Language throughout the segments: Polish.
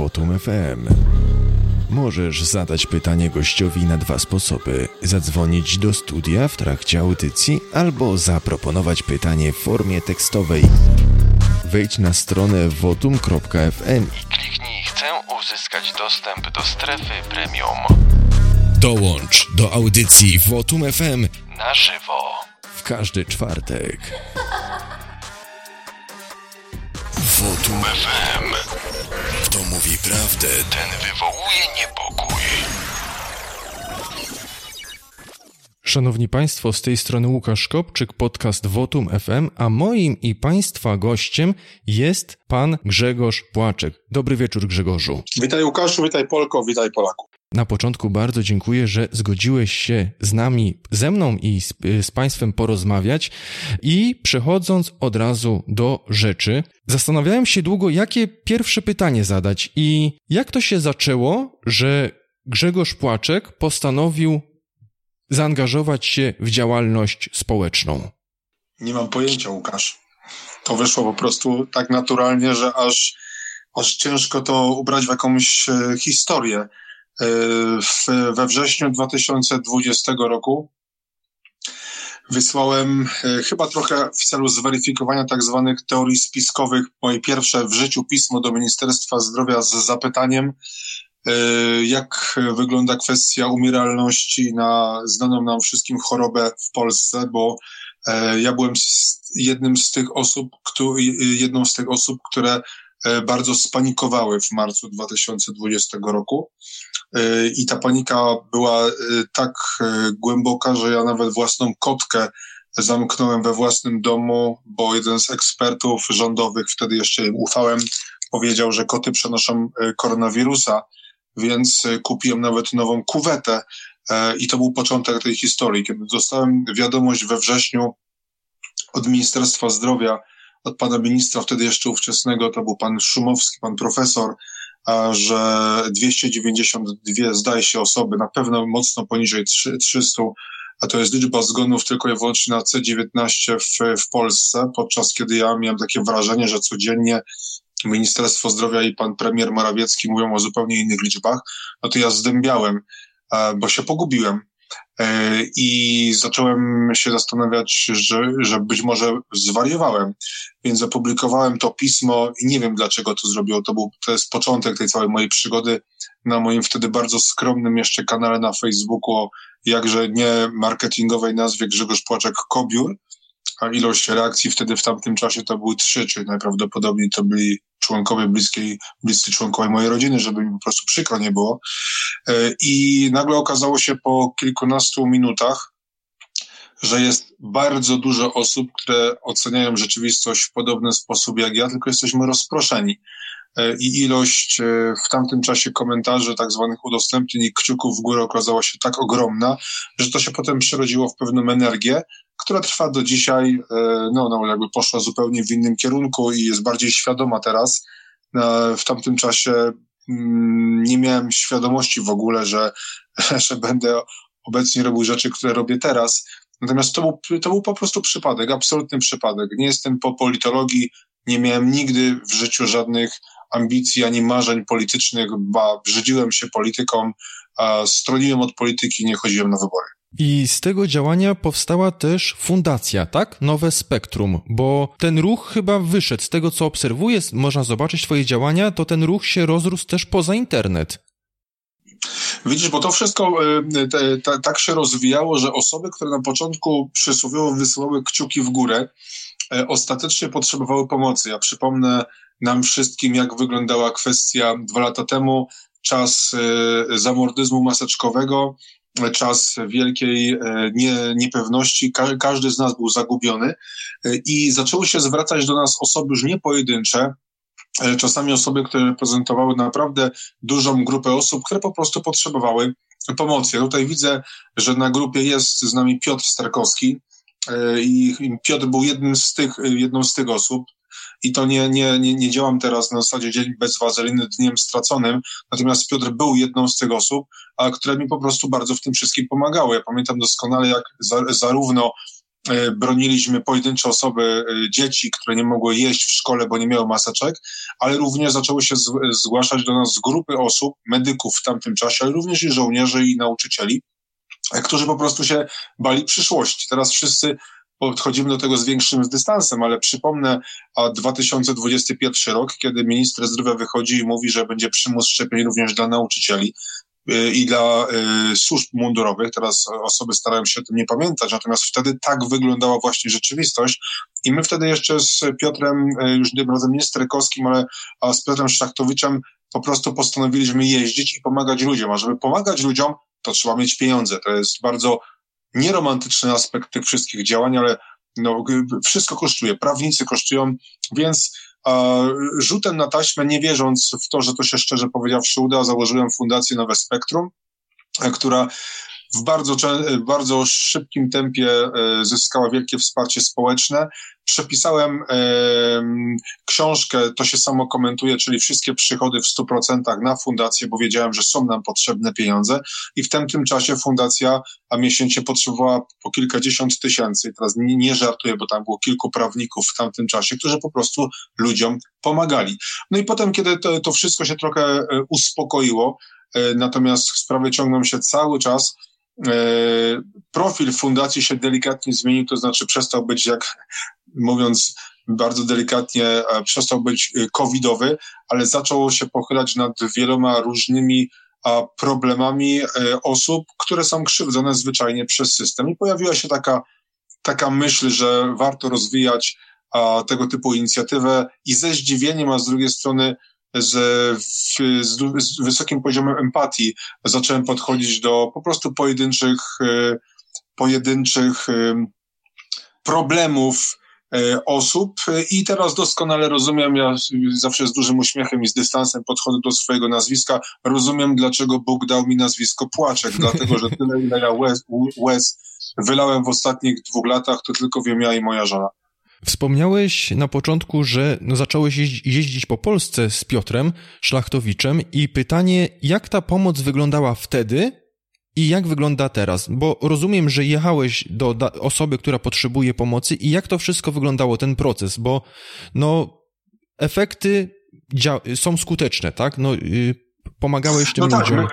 Wotum FM. Możesz zadać pytanie gościowi na dwa sposoby: zadzwonić do studia w trakcie audycji albo zaproponować pytanie w formie tekstowej. Wejdź na stronę wotum.fm i kliknij Chcę uzyskać dostęp do strefy premium. Dołącz do audycji Wotum FM na żywo w każdy czwartek. Wotum FM. Kto mówi prawdę, ten wywołuje niepokój. Szanowni Państwo, z tej strony Łukasz Kopczyk, podcast Wotum FM, a moim i Państwa gościem jest Pan Grzegorz Płaczek. Dobry wieczór Grzegorzu. Witaj Łukaszu, witaj Polko, witaj Polaku. Na początku bardzo dziękuję, że zgodziłeś się z nami, ze mną i z, z, Państwem porozmawiać. I przechodząc od razu do rzeczy, zastanawiałem się długo, jakie pierwsze pytanie zadać i jak to się zaczęło, że Grzegorz Płaczek postanowił zaangażować się w działalność społeczną. Nie mam pojęcia, Łukasz. To wyszło po prostu tak naturalnie, że aż, aż ciężko to ubrać w jakąś e, historię w, we wrześniu 2020 roku wysłałem e, chyba trochę w celu zweryfikowania tak zwanych teorii spiskowych moje pierwsze w życiu pismo do Ministerstwa Zdrowia z zapytaniem, e, jak wygląda kwestia umieralności na znaną nam wszystkim chorobę w Polsce, bo e, ja byłem jednym z tych osób, jedną z tych osób, które bardzo spanikowały w marcu 2020 roku. E, i ta panika była e, tak e, głęboka, że ja nawet własną kotkę zamknąłem we własnym domu, bo jeden z ekspertów rządowych, wtedy jeszcze im ufałem, powiedział, że koty przenoszą koronawirusa, więc kupiłem nawet nową kuwetę i to był początek tej historii. Kiedy dostałem wiadomość we wrześniu od Ministerstwa Zdrowia, od pana ministra wtedy jeszcze ówczesnego, to był pan Szumowski, pan profesor, że 292 zdaje się osoby, na pewno mocno poniżej 300, a to jest liczba zgonów tylko i wyłącznie na C19 w, w Polsce, podczas kiedy ja miałem takie wrażenie, że codziennie Ministerstwo Zdrowia i pan premier Morawiecki mówią o zupełnie innych liczbach, no to ja zdębiałem, bo się pogubiłem. E, I zacząłem się zastanawiać, że, że być może zwariowałem. Więc opublikowałem to pismo i nie wiem dlaczego to zrobiło. To, był, to jest początek tej całej mojej przygody na moim wtedy bardzo skromnym jeszcze kanale na Facebooku o jakże nie marketingowej nazwie Grzegorz Płaczek Kobiur a ilość reakcji wtedy w tamtym czasie to były trzy, czyli najprawdopodobniej to byli członkowie bliskiej, bliscy członkowie mojej rodziny, żeby mi po prostu przykro nie było. E, I nagle okazało się po kilkunastu minutach, że jest bardzo dużo osób, które oceniają rzeczywistość w podobny sposób jak ja, tylko jesteśmy rozproszeni. E, I ilość e, w tamtym czasie komentarzy, tak zwanych udostępnień i kciuków w górę okazała się tak ogromna, że to się potem przerodziło w pewną energię, która trwa do dzisiaj, e, no, no jakby poszła zupełnie w innym kierunku i jest bardziej świadoma teraz. W tamtym czasie mm, nie miałem świadomości w ogóle, że, że będę obecnie robił rzeczy, które robię teraz. Natomiast to był, to był po prostu przypadek, absolutny przypadek. Nie jestem po politologii, nie miałem nigdy w życiu żadnych ambicji ani marzeń politycznych, ba, brzydziłem się polityką, stroniłem od polityki, nie chodziłem na wybory. I z tego działania powstała też fundacja, tak? Nowe Spektrum, bo ten ruch chyba wyszedł. Z tego co obserwuję, można zobaczyć Twoje działania, to ten ruch się rozrósł też poza internet. Widzisz, bo to wszystko y, te, te, tak się rozwijało, że osoby, które na początku przysłowiowo wysyłały kciuki w górę, y, ostatecznie potrzebowały pomocy. Ja przypomnę nam wszystkim, jak wyglądała kwestia dwa lata temu, czas y, zamordyzmu maseczkowego, czas wielkiej e, nie, niepewności. Ka każdy z nas był zagubiony e, i zaczęły się zwracać do nas osoby już nie pojedyncze, czasami osoby, które reprezentowały naprawdę dużą grupę osób, które po prostu potrzebowały pomocy. Ja tutaj widzę, że na grupie jest z nami Piotr Starkowski e, i Piotr był jednym z tych, jedną z tych osób i to nie, nie, nie, nie działam teraz na zasadzie dzień bez wazeliny dniem straconym, natomiast Piotr był jedną z tych osób, a które mi po prostu bardzo w tym wszystkim pomagały. Ja pamiętam doskonale, jak za, zarówno e, broniliśmy pojedyncze osoby, e, dzieci, które nie mogły jeść w szkole, bo nie miały maseczek, ale również zaczęły się zgłaszać do nas grupy osób, medyków w tamtym czasie, ale również i żołnierzy i nauczycieli, którzy po prostu się bali przyszłości. Teraz wszyscy podchodzimy do tego z większym dystansem, ale przypomnę a 2021 rok, kiedy minister zdrowia wychodzi i mówi, że będzie przymus szczepień również dla nauczycieli y, i dla y, służb mundurowych. Teraz osoby starają się o tym nie pamiętać, natomiast wtedy tak wyglądała właśnie rzeczywistość i my wtedy jeszcze z Piotrem, y, już tym razem nie Strykowskim, ale a z Piotrem Szachtowiczem po prostu postanowiliśmy jeździć i pomagać ludziom, a żeby pomagać ludziom, to trzeba mieć pieniądze. To jest bardzo nieromantyczny aspekt tych wszystkich działań, ale no, wszystko kosztuje, prawnicy kosztują, więc rzutem na taśmę, nie wierząc w to, że to się szczerze powiedziawszy uda, założyłem Fundację Nowe Spektrum, która w bardzo, bardzo szybkim tempie e, zyskała wielkie wsparcie społeczne. Przepisałem książkę, to się samo komentuje, czyli wszystkie przychody w 100% na fundację, bo wiedziałem, że są nam potrzebne pieniądze i w tym, tym czasie fundacja a miesięcznie potrzebowała po kilkadziesiąt tysięcy. Teraz nie, nie żartuję, bo tam było kilku prawników w tamtym czasie, którzy po prostu ludziom pomagali. No i potem, kiedy to, to wszystko się trochę e, uspokoiło, e, natomiast sprawy ciągną się cały czas, profil fundacji się delikatnie zmienił, to znaczy przestał być, jak mówiąc bardzo delikatnie, e, przestał być e, covidowy, ale zaczął się pochylać nad wieloma różnymi problemami osób, które są krzywdzone zwyczajnie przez system. I pojawiła się taka, taka myśl, że warto rozwijać tego typu inicjatywę i ze zdziwieniem, a z drugiej strony z, z, z wysokim poziomem empatii zacząłem podchodzić do po prostu pojedynczych, e, pojedynczych e, problemów e, osób. I teraz doskonale rozumiem, ja zawsze z dużym uśmiechem i z dystansem podchodzę do swojego nazwiska, rozumiem dlaczego Bóg dał mi nazwisko Płaczek, dlatego że tyle ile ja łez, łez wylałem w ostatnich dwóch latach, to tylko wiem ja i moja żona. Wspomniałeś na początku, że no zacząłeś jeździć po Polsce z Piotrem Szlachtowiczem i pytanie, jak ta pomoc wyglądała wtedy i jak wygląda teraz? Bo rozumiem, że jechałeś do osoby, która potrzebuje pomocy i jak to wszystko wyglądało, ten proces, bo no efekty są skuteczne, tak? No, yy, pomagałeś tym no tak, ludziom.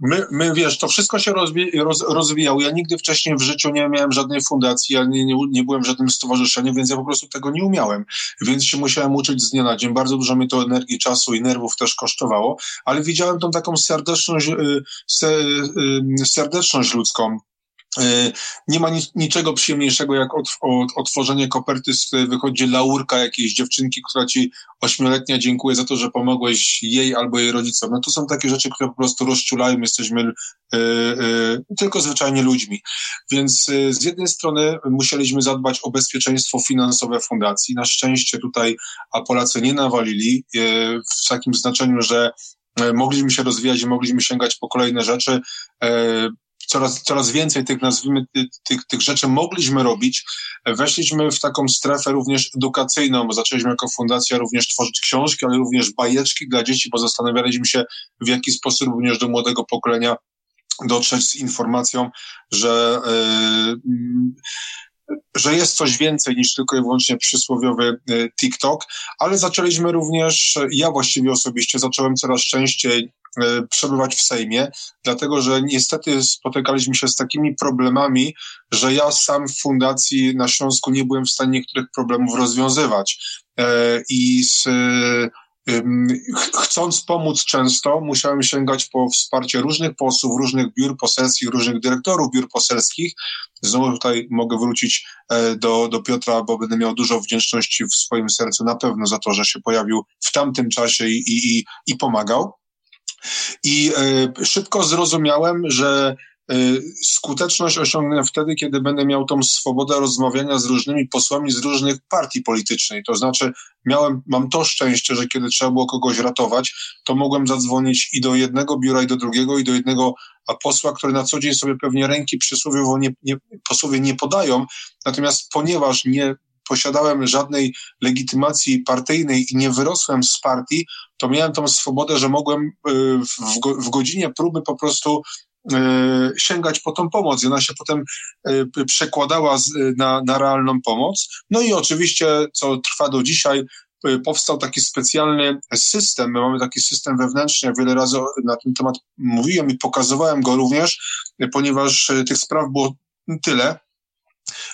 My, my, wiesz, to wszystko się rozwi roz, rozwijało. Ja nigdy wcześniej w życiu nie miałem żadnej fundacji, ja nie, nie, nie byłem w żadnym stowarzyszeniu, więc ja po prostu tego nie umiałem. Więc się musiałem uczyć z dnia na dzień. Bardzo dużo mi to energii, czasu i nerwów też kosztowało, ale widziałem tą taką serdeczność, y, y, serdeczność ludzką nie ma niczego przyjemniejszego jak otworzenie koperty, z której wychodzi laurka jakiejś dziewczynki, która ci ośmioletnia dziękuję za to, że pomogłeś jej albo jej rodzicom. No to są takie rzeczy, które po prostu rozczulają, jesteśmy yy, yy, tylko zwyczajnie ludźmi. Więc yy, z jednej strony musieliśmy zadbać o bezpieczeństwo finansowe fundacji. Na szczęście tutaj a Polacy nie nawalili w takim znaczeniu, że mogliśmy się rozwijać i mogliśmy sięgać po kolejne rzeczy coraz, coraz więcej tych, nazwijmy, tych, tych rzeczy mogliśmy robić. Weszliśmy w taką strefę również edukacyjną, bo zaczęliśmy jako fundacja również tworzyć książki, ale również bajeczki dla dzieci, bo zastanawialiśmy się, w jaki sposób również do młodego pokolenia dotrzeć z informacją, że yy, że jest coś więcej niż tylko i wyłącznie przysłowiowy TikTok, ale zaczęliśmy również, ja właściwie osobiście zacząłem coraz częściej E, przebywać w Sejmie, dlatego że niestety spotykaliśmy się z takimi problemami, że ja sam w fundacji na Śląsku nie byłem w stanie niektórych problemów rozwiązywać. E, I z, chcąc pomóc często, musiałem sięgać po wsparcie różnych posłów, różnych biur poselskich, różnych dyrektorów biur poselskich. Znowu tutaj mogę wrócić e, do, do Piotra, bo będę miał dużo wdzięczności w swoim sercu na pewno za to, że się pojawił w tamtym czasie i, i, i pomagał. I e, szybko zrozumiałem, że skuteczność osiągnę wtedy, kiedy będę miał tą swobodę rozmawiania z różnymi posłami z różnych partii politycznych. To znaczy, miałem, mam to szczęście, że kiedy trzeba było kogoś ratować, to mogłem zadzwonić i do jednego biura, i do drugiego, i do jednego a posła, który na co dzień sobie pewnie ręki przysłowiowo nie, nie, posłowie nie podają. Natomiast ponieważ nie posiadałem żadnej legitymacji partyjnej i nie wyrosłem z partii, to miałem tą swobodę, że mogłem y, w, w godzinie próby po prostu sięgać po tą pomoc i ona się potem przekładała na, na realną pomoc. No i oczywiście, co trwa do dzisiaj, powstał taki specjalny system. My mamy taki system wewnętrzny, wiele razy na ten temat mówiłem i pokazywałem go również, ponieważ tych spraw było tyle,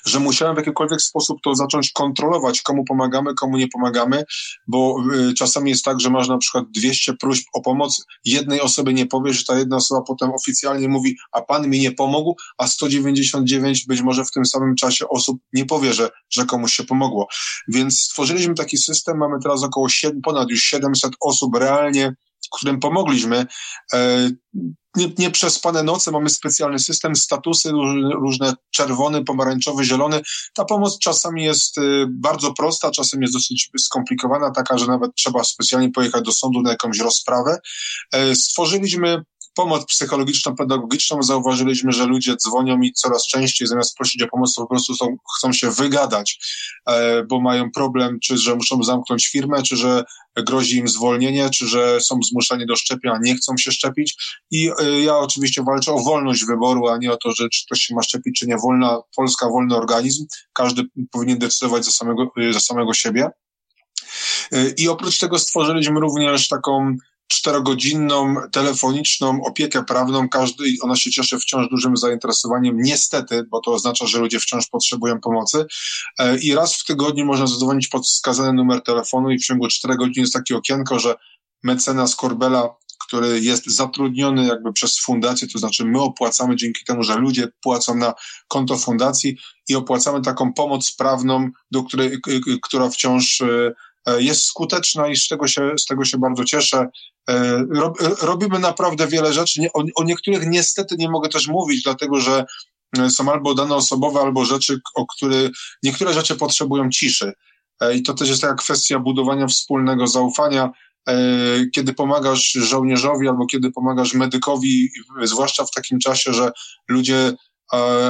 że musiałem w jakikolwiek sposób to zacząć kontrolować, komu pomagamy, komu nie pomagamy, bo y, czasami jest tak, że masz na przykład 200 próśb o pomoc, jednej osobie nie powiesz, że ta jedna osoba potem oficjalnie mówi, a pan mi nie pomógł, a 199 być może w tym samym czasie osób nie powie, że, że komuś się pomogło. Więc stworzyliśmy taki system, mamy teraz około 7, ponad już 700 osób realnie którym pomogliśmy. E, nie, nieprzespane noce, mamy specjalny system, statusy różne, czerwony, pomarańczowy, zielony. Ta pomoc czasami jest y, bardzo prosta, czasem jest dosyć skomplikowana, taka, że nawet trzeba specjalnie pojechać do sądu na jakąś rozprawę. E, stworzyliśmy pomoc psychologiczną, pedagogiczną, zauważyliśmy, że ludzie dzwonią mi coraz częściej, zamiast prosić o pomoc, po prostu są, chcą się wygadać, e, bo mają problem, czy że muszą zamknąć firmę, czy że grozi im zwolnienie, czy że są zmuszeni do szczepienia, nie chcą się szczepić. I e, ja oczywiście walczę o wolność wyboru, a nie o to, że czy ktoś się ma szczepić, czy nie. Wolna, Polska, wolny organizm. Każdy powinien decydować za samego, za samego siebie. E, I oprócz tego stworzyliśmy również taką czterogodzinną telefoniczną opiekę prawną. Każdy, ona się cieszy wciąż dużym zainteresowaniem, niestety, bo to oznacza, że ludzie wciąż potrzebują pomocy. E, I raz w tygodniu można zadzwonić pod wskazany numer telefonu i w ciągu czterech godzin jest takie okienko, że mecenas Korbela który jest zatrudniony jakby przez fundację, to znaczy my opłacamy dzięki temu, że ludzie płacą na konto fundacji i opłacamy taką pomoc prawną, do której, która wciąż E, jest skuteczna i z tego się, z tego się bardzo cieszę. E, robimy naprawdę wiele rzeczy. O, o niektórych niestety nie mogę też mówić, dlatego że e, są albo dane osobowe, albo rzeczy, o które niektóre rzeczy potrzebują ciszy. I to też jest taka kwestia budowania wspólnego zaufania. Kiedy pomagasz żołnierzowi albo kiedy pomagasz medykowi, zwłaszcza w takim czasie, że ludzie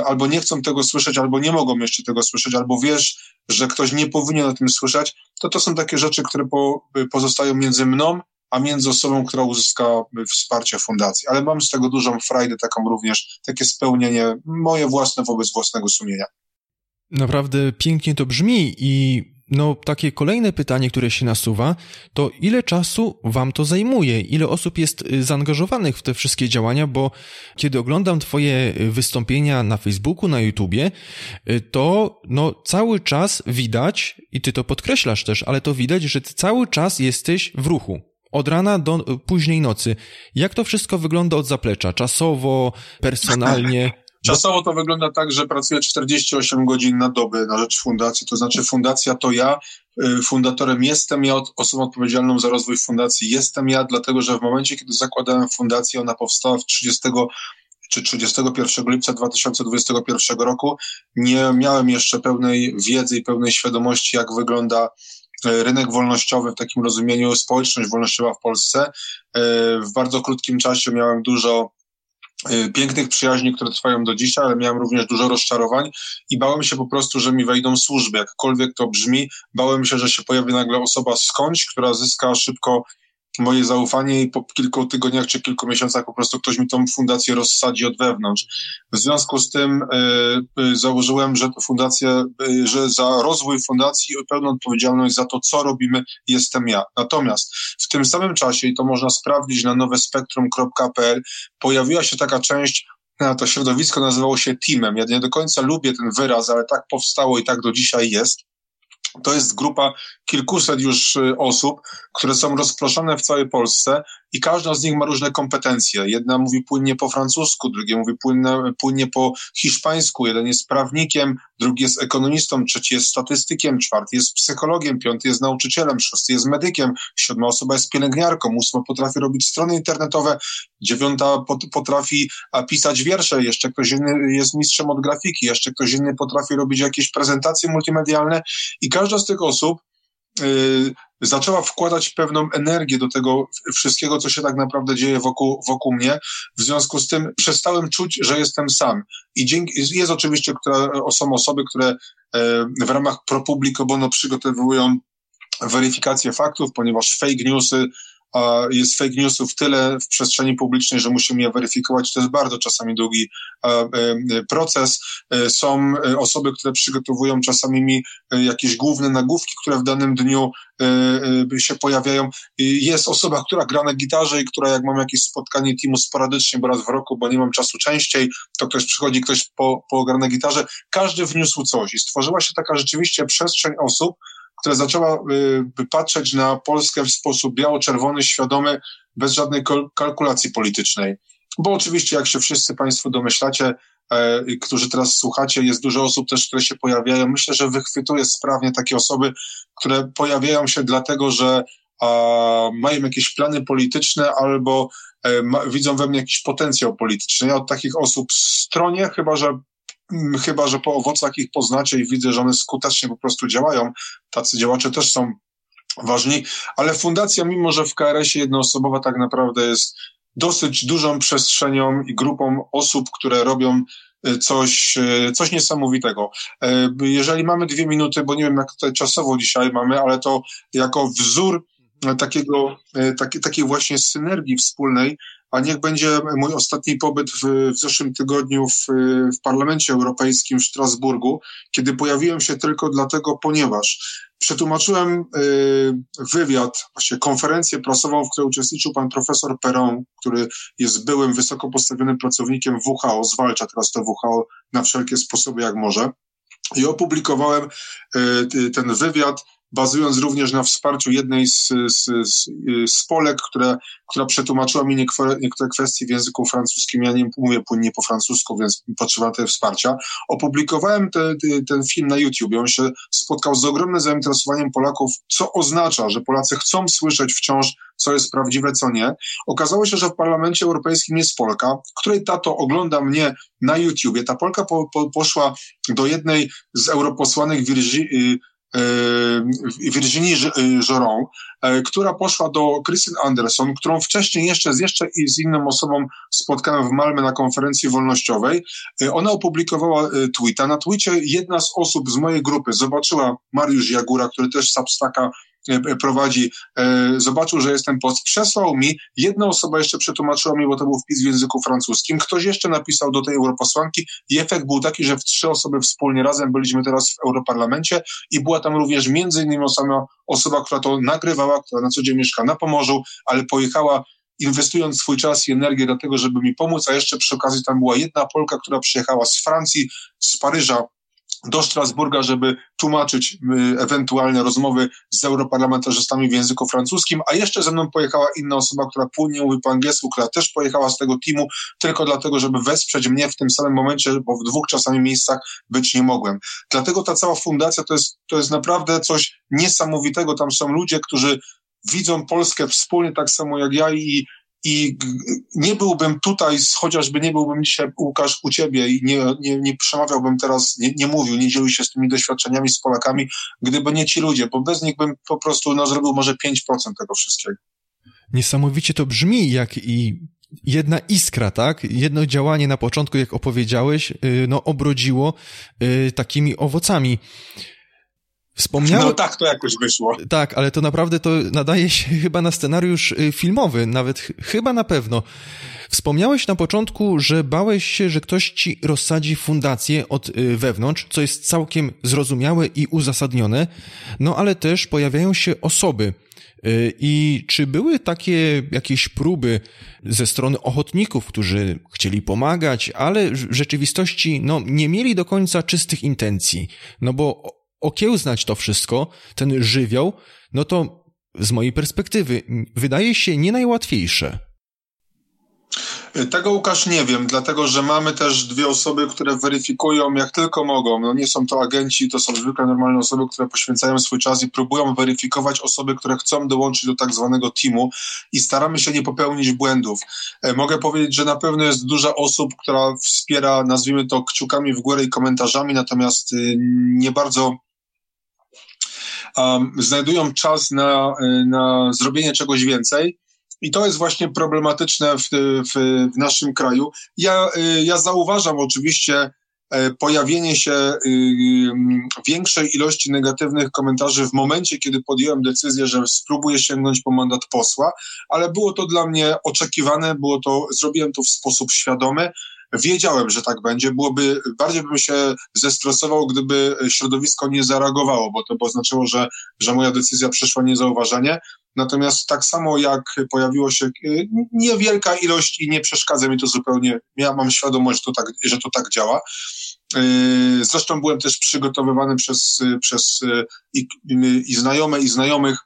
albo nie chcą tego słyszeć, albo nie mogą jeszcze tego słyszeć, albo wiesz, że ktoś nie powinien o tym słyszeć, to to są takie rzeczy, które po, pozostają między mną, a między osobą, która uzyska wsparcie fundacji. Ale mam z tego dużą frajdę, taką również, takie spełnienie moje własne wobec własnego sumienia. Naprawdę pięknie to brzmi i no, takie kolejne pytanie, które się nasuwa, to ile czasu wam to zajmuje? Ile osób jest y, zaangażowanych w te wszystkie działania? Bo kiedy oglądam twoje y, wystąpienia na Facebooku, na YouTubie, y, to no, cały czas widać, i ty to podkreślasz też, ale to widać, że ty cały czas jesteś w ruchu. Od rana do późnej nocy. Jak to wszystko wygląda od zaplecza? Czasowo, personalnie? Czasowo to wygląda tak, że pracuję 48 godzin na dobę na rzecz fundacji, to znaczy fundacja to ja, y, fundatorem jestem ja, osobą odpowiedzialną za rozwój fundacji jestem ja, dlatego że w momencie, kiedy zakładałem fundację, ona powstała w 30 czy 31 lipca 2021 roku, nie miałem jeszcze pełnej wiedzy i pełnej świadomości, jak wygląda y, rynek wolnościowy w takim rozumieniu, społeczność wolnościowa w Polsce. Y, w bardzo krótkim czasie miałem dużo pięknych przyjaźni, które trwają do dzisiaj, ale miałem również dużo rozczarowań i bałem się po prostu, że mi wejdą służby, jakkolwiek to brzmi. Bałem się, że się pojawi nagle osoba skądś, która zyska szybko moje zaufanie i po kilku tygodniach czy kilku miesiącach po prostu ktoś mi tą fundację rozsadzi od wewnątrz. W związku z tym y, założyłem, że fundacja, y, że za rozwój fundacji pełną odpowiedzialność za to, co robimy, jestem ja. Natomiast w tym samym czasie, i to można sprawdzić na nowespektrum.pl, pojawiła się taka część to środowisko nazywało się teamem. Ja nie do końca lubię ten wyraz, ale tak powstało i tak do dzisiaj jest. To jest grupa kilkuset już y, osób, które są rozproszone w całej Polsce i każda z nich ma różne kompetencje. Jedna mówi płynnie po francusku, drugie mówi płynnie, płynnie po hiszpańsku, jeden jest prawnikiem, drugi jest ekonomistą, trzeci jest statystykiem, czwarty jest psychologiem, piąty jest nauczycielem, szósty jest medykiem, siódma osoba jest pielęgniarką, ósma potrafi robić strony internetowe, dziewiąta potrafi pisać wiersze, jeszcze ktoś inny jest mistrzem od grafiki, jeszcze ktoś inny potrafi robić jakieś prezentacje multimedialne. I każda z tych osób Y, zaczęła wkładać pewną energię do tego wszystkiego, co się tak naprawdę dzieje wokół, wokół mnie. W związku z tym przestałem czuć, że jestem sam. I dzięki, jest oczywiście, które, są osoby, które e, w ramach ProPublico Bono przygotowują weryfikację faktów, ponieważ fake newsy jest fake newsów tyle w przestrzeni publicznej, że musimy je weryfikować. To jest bardzo czasami długi proces. Są osoby, które przygotowują czasami mi jakieś główne nagłówki, które w danym dniu się pojawiają. Jest osoba, która gra na gitarze i która jak mam jakieś spotkanie teamu sporadycznie, bo raz w roku, bo nie mam czasu częściej, to ktoś przychodzi, ktoś po, po gra na gitarze. Każdy wniósł coś i stworzyła się taka rzeczywiście przestrzeń osób, która zaczęła y, patrzeć na Polskę w sposób biało-czerwony, świadomy, bez żadnej kalkulacji politycznej. Bo oczywiście, jak się wszyscy Państwo domyślacie, e, którzy teraz słuchacie, jest dużo osób też, które się pojawiają. Myślę, że wychwytuje sprawnie takie osoby, które pojawiają się dlatego, że a, mają jakieś plany polityczne albo e, ma, widzą we mnie jakiś potencjał polityczny. Ja od takich osób stronie, chyba że chyba że po owocach ich poznacie i widzę, że one skutecznie po prostu działają. Tacy działacze też są ważni, ale fundacja, mimo że w KRS-ie jednoosobowa tak naprawdę jest dosyć dużą przestrzenią i grupą osób, które robią y, coś, y, coś niesamowitego. Y, jeżeli mamy dwie minuty, bo nie wiem, jak tutaj czasowo dzisiaj mamy, ale to jako wzór takiego, taki, takiej właśnie synergii wspólnej, a niech będzie mój ostatni pobyt w, w zeszłym tygodniu w, w Parlamencie Europejskim w Strasburgu, kiedy pojawiłem się tylko dlatego, ponieważ przetłumaczyłem y, wywiad, właśnie konferencję prasową, w której uczestniczył pan profesor Perron, który jest byłym wysoko postawionym pracownikiem WHO, zwalcza teraz to WHO na wszelkie sposoby jak może. I opublikowałem y, ten wywiad bazując również na wsparciu jednej z, z, z, z Polek, które, która przetłumaczyła mi niektóre, niektóre kwestie w języku francuskim. Ja nie mówię płynnie po francusku, więc potrzeba tego wsparcia. Opublikowałem te, te, ten film na YouTube. On się spotkał z ogromnym zainteresowaniem Polaków, co oznacza, że Polacy chcą słyszeć wciąż, co jest prawdziwe, co nie. Okazało się, że w Parlamencie Europejskim jest Polka, której tato ogląda mnie na YouTubie. Ta Polka po, po, poszła do jednej z europosłanek Virgii, Virginie Joron, e, która poszła do Christine Anderson, którą wcześniej jeszcze z jeszcze i z inną osobą spotkałem w Malmę na konferencji wolnościowej. E, ona opublikowała e, tweeta. Na tweetie jedna z osób z mojej grupy zobaczyła Mariusz Jagura, który też Substacka prowadzi, e, zobaczył, że jestem post, przesłał mi, jedna osoba jeszcze przetłumaczyła mi, bo to był wpis w języku francuskim, ktoś jeszcze napisał do tej europosłanki i efekt był taki, że w trzy osoby wspólnie razem byliśmy teraz w Europarlamencie i była tam również między innymi osoba, osoba która to nagrywała, która na co dzień mieszka na Pomorzu, ale pojechała inwestując swój czas i energię do tego, żeby mi pomóc, a jeszcze przy okazji tam była jedna Polka, która przyjechała z Francji, z Paryża, do Strasburga, żeby tłumaczyć y, ewentualne rozmowy z europarlamentarzystami w języku francuskim, a jeszcze ze mną pojechała inna osoba, która płynnie mówi po angielsku, która też pojechała z tego teamu tylko dlatego, żeby wesprzeć mnie w tym samym momencie, bo w dwóch czasami miejscach być nie mogłem. Dlatego ta cała fundacja to jest, to jest naprawdę coś niesamowitego. Tam są ludzie, którzy widzą Polskę wspólnie tak samo jak ja i i nie byłbym tutaj, chociażby nie byłbym dzisiaj, Łukasz, u ciebie i nie, nie, nie przemawiałbym teraz, nie, nie mówił, nie dzielił się z tymi doświadczeniami z Polakami, gdyby nie ci ludzie, bo bez nich bym po prostu no, zrobił może 5% tego wszystkiego. Niesamowicie to brzmi, jak i jedna iskra, tak? Jedno działanie na początku, jak opowiedziałeś, y, no obrodziło y, takimi owocami. Wspomniałem... No tak to jakoś wyszło. Tak, ale to naprawdę to nadaje się chyba na scenariusz y, filmowy, nawet ch chyba na pewno. Wspomniałeś na początku, że bałeś się, że ktoś ci rozsadzi fundację od y, wewnątrz, co jest całkiem zrozumiałe i uzasadnione, no ale też pojawiają się osoby. Y, I czy były takie jakieś próby ze strony ochotników, którzy chcieli pomagać, ale w rzeczywistości no, nie mieli do końca czystych intencji? No bo okiełznać to wszystko, ten żywioł, no to z mojej perspektywy wydaje się nie najłatwiejsze. Tego Łukasz nie wiem, dlatego że mamy też dwie osoby, które weryfikują jak tylko mogą. No nie są to agenci, to są zwykle normalne osoby, które poświęcają swój czas i próbują weryfikować osoby, które chcą dołączyć do tak zwanego teamu i staramy się nie popełnić błędów. E, mogę powiedzieć, że na pewno jest dużo osób, która wspiera, nazwijmy to kciukami w górę i komentarzami, natomiast y, nie bardzo um, znajdują czas na, na zrobienie czegoś więcej. I to jest właśnie problematyczne w, w, w naszym kraju. Ja, ja zauważam oczywiście pojawienie się większej ilości negatywnych komentarzy w momencie, kiedy podjąłem decyzję, że spróbuję sięgnąć po mandat posła, ale było to dla mnie oczekiwane, było to, zrobiłem to w sposób świadomy. Wiedziałem, że tak będzie. Byłoby, bardziej bym się zestresował, gdyby środowisko nie zareagowało, bo to by oznaczało, że, że moja decyzja przeszła niezauważenie. Natomiast tak samo jak pojawiło się y, niewielka ilość i nie przeszkadza mi to zupełnie, ja mam świadomość, że to tak, że to tak działa. Y, zresztą byłem też przygotowywany przez, przez y, i, i znajome, i znajomych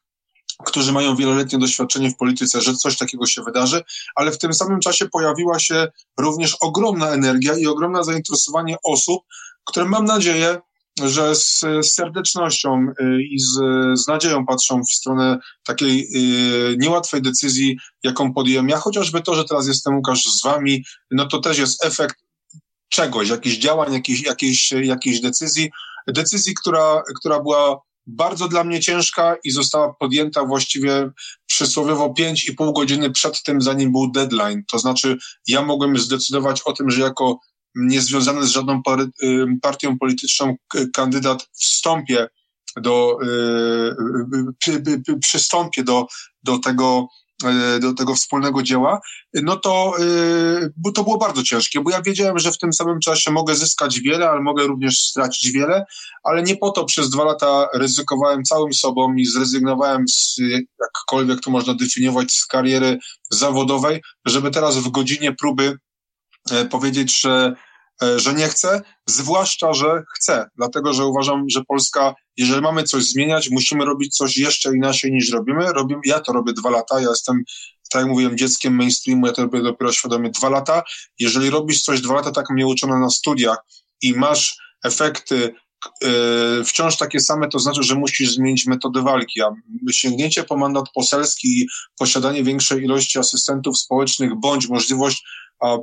którzy mają wieloletnie doświadczenie w polityce, że coś takiego się wydarzy, ale w tym samym czasie pojawiła się również ogromna energia i ogromne zainteresowanie osób, które mam nadzieję, że z, serdecznością y, i z, z nadzieją patrzą w stronę takiej y, niełatwej decyzji, jaką podjąłem ja, chociażby to, że teraz jestem Łukasz z wami, no to też jest efekt czegoś, jakichś działań, jakiejś, jakiejś, jakiejś decyzji, decyzji, która, która była bardzo dla mnie ciężka i została podjęta właściwie przysłowiowo 5,5 godziny przed tym, zanim był deadline. To znaczy, ja mogłem zdecydować o tym, że jako niezwiązany z żadną partią polityczną kandydat wstąpię do, przystąpię do, do tego do tego wspólnego dzieła, no to, e, to było bardzo ciężkie, bo ja wiedziałem, że w tym samym czasie mogę zyskać wiele, ale mogę również stracić wiele, ale nie po to przez dwa lata ryzykowałem całym sobą i zrezygnowałem z, jakkolwiek to można definiować, z kariery zawodowej, żeby teraz w godzinie próby e, powiedzieć, że E, że nie chcę, zwłaszcza, że chcę, dlatego że uważam, że Polska, jeżeli mamy coś zmieniać, musimy robić coś jeszcze inaczej niż robimy. robimy ja to robię dwa lata, ja jestem, tak jak mówiłem, dzieckiem mainstreamu, ja to robię dopiero świadomie dwa lata. Jeżeli robisz coś dwa lata, tak mnie uczono na studiach i masz efekty e, wciąż takie same, to znaczy, że musisz zmienić metodę walki. A sięgnięcie po mandat poselski i posiadanie większej ilości asystentów społecznych bądź możliwość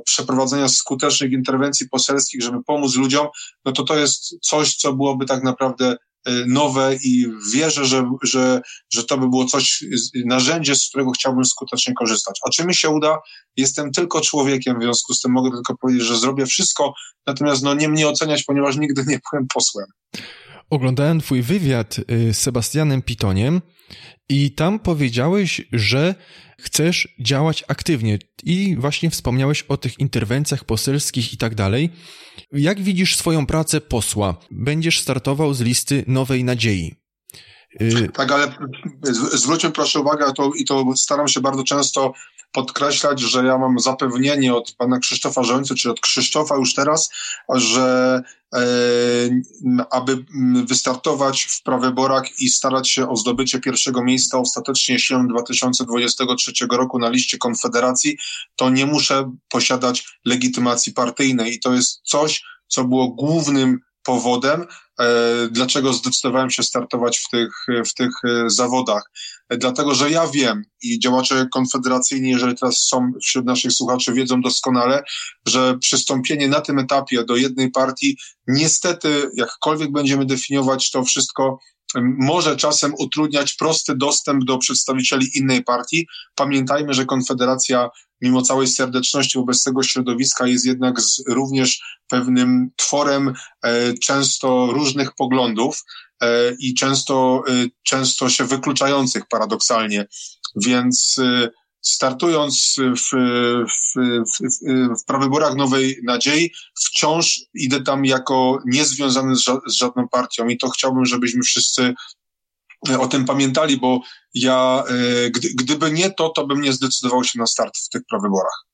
przeprowadzenia skutecznych interwencji poselskich, żeby pomóc ludziom, no to to jest coś, co byłoby tak naprawdę nowe i wierzę, że, że, że to by było coś, narzędzie, z którego chciałbym skutecznie korzystać. A czy mi się uda? Jestem tylko człowiekiem, w związku z tym mogę tylko powiedzieć, że zrobię wszystko, natomiast no nie mnie oceniać, ponieważ nigdy nie byłem posłem. Oglądałem twój wywiad y, z Sebastianem Pitoniem i tam powiedziałeś, że chcesz działać aktywnie i właśnie wspomniałeś o tych interwencjach poselskich i tak dalej. Jak widzisz swoją pracę posła? Będziesz startował z listy Nowej Nadziei. Y, tak, ale zwróćmy proszę uwagę, to, i to staram się bardzo często podkreślać, że ja mam zapewnienie od pana Krzysztofa Żońcy, czy od Krzysztofa już teraz, że aby wystartować w prawyborach i starać się o zdobycie pierwszego miejsca ostatecznie siłą 2023 roku na liście Konfederacji, to nie muszę posiadać legitymacji partyjnej. I to jest coś, co było głównym powodem, e, dlaczego zdecydowałem się startować w tych, w tych e, zawodach. E, dlatego, że ja wiem i działacze konfederacyjni, jeżeli teraz są wśród naszych słuchaczy, wiedzą doskonale, że przystąpienie na tym etapie do jednej partii, niestety, jakkolwiek będziemy definiować to wszystko, może czasem utrudniać prosty dostęp do przedstawicieli innej partii. Pamiętajmy, że Konfederacja, mimo całej serdeczności wobec tego środowiska, jest jednak z, również pewnym tworem e, często różnych poglądów e, i często, e, często się wykluczających paradoksalnie. Więc e, startując w, w, w, w prawyborach Nowej Nadziei, wciąż idę tam jako niezwiązany z, ża z żadną partią i to chciałbym, żebyśmy wszyscy e, o tym pamiętali, bo ja, e, gdy, gdyby nie to, to bym nie zdecydował się na start w tych prawyborach.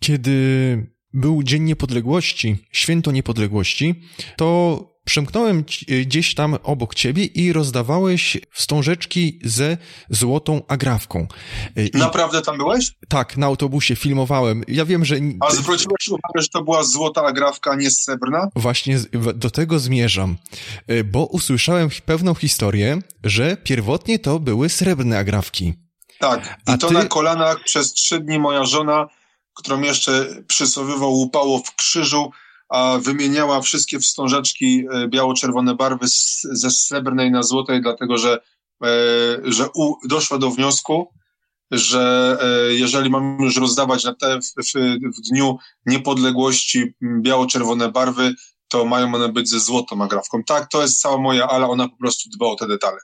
Kiedy był Dzień Niepodległości, Święto Niepodległości, to przemknąłem e, gdzieś tam obok ciebie i rozdawałeś wstążeczki ze złotą agrafką. E, I... Naprawdę tam byłeś? Tak, na autobusie filmowałem. Ja wiem, że... A zwróciłeś uwagę, że to była złota agrafka, nie srebrna? Właśnie do tego zmierzam, e, bo usłyszałem pewną historię, że pierwotnie to były srebrne agrafki. Tak, i A to ty... na kolanach przez trzy dni moja żona, którą jeszcze przysłowiowo łupało w krzyżu, wymieniała wszystkie wstążeczki e, biało-czerwone barwy z, ze srebrnej na złotej, dlatego że, e, że u, doszła do wniosku, że e, jeżeli mamy już rozdawać na te w, w, w dniu niepodległości biało-czerwone barwy, to mają one być ze złotą agrafką. Tak, to jest cała moja ala, ona po prostu dba o te detale.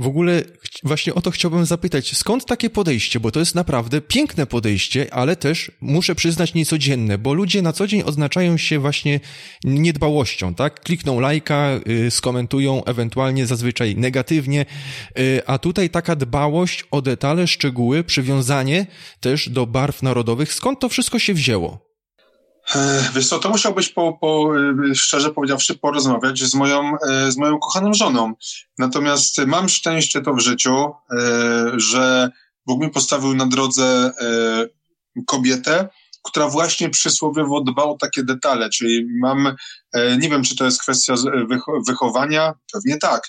W ogóle właśnie o to chciałbym zapytać, skąd takie podejście, bo to jest naprawdę piękne podejście, ale też muszę przyznać niecodzienne, bo ludzie na co dzień oznaczają się właśnie niedbałością, tak? Klikną lajka, yy, skomentują ewentualnie zazwyczaj negatywnie, yy, a tutaj taka dbałość o detale, szczegóły, przywiązanie też do barw narodowych. Skąd to wszystko się wzięło? Wiesz co, to musiałbyś po, po, y, szczerze powiedziawszy porozmawiać z moją, y, z moją kochaną żoną. Natomiast mam szczęście to w życiu, że Bóg mi postawił na drodze kobietę, która właśnie przysłowiowo dba o takie detale, czyli mam, nie wiem, czy to jest kwestia wychowania, pewnie tak,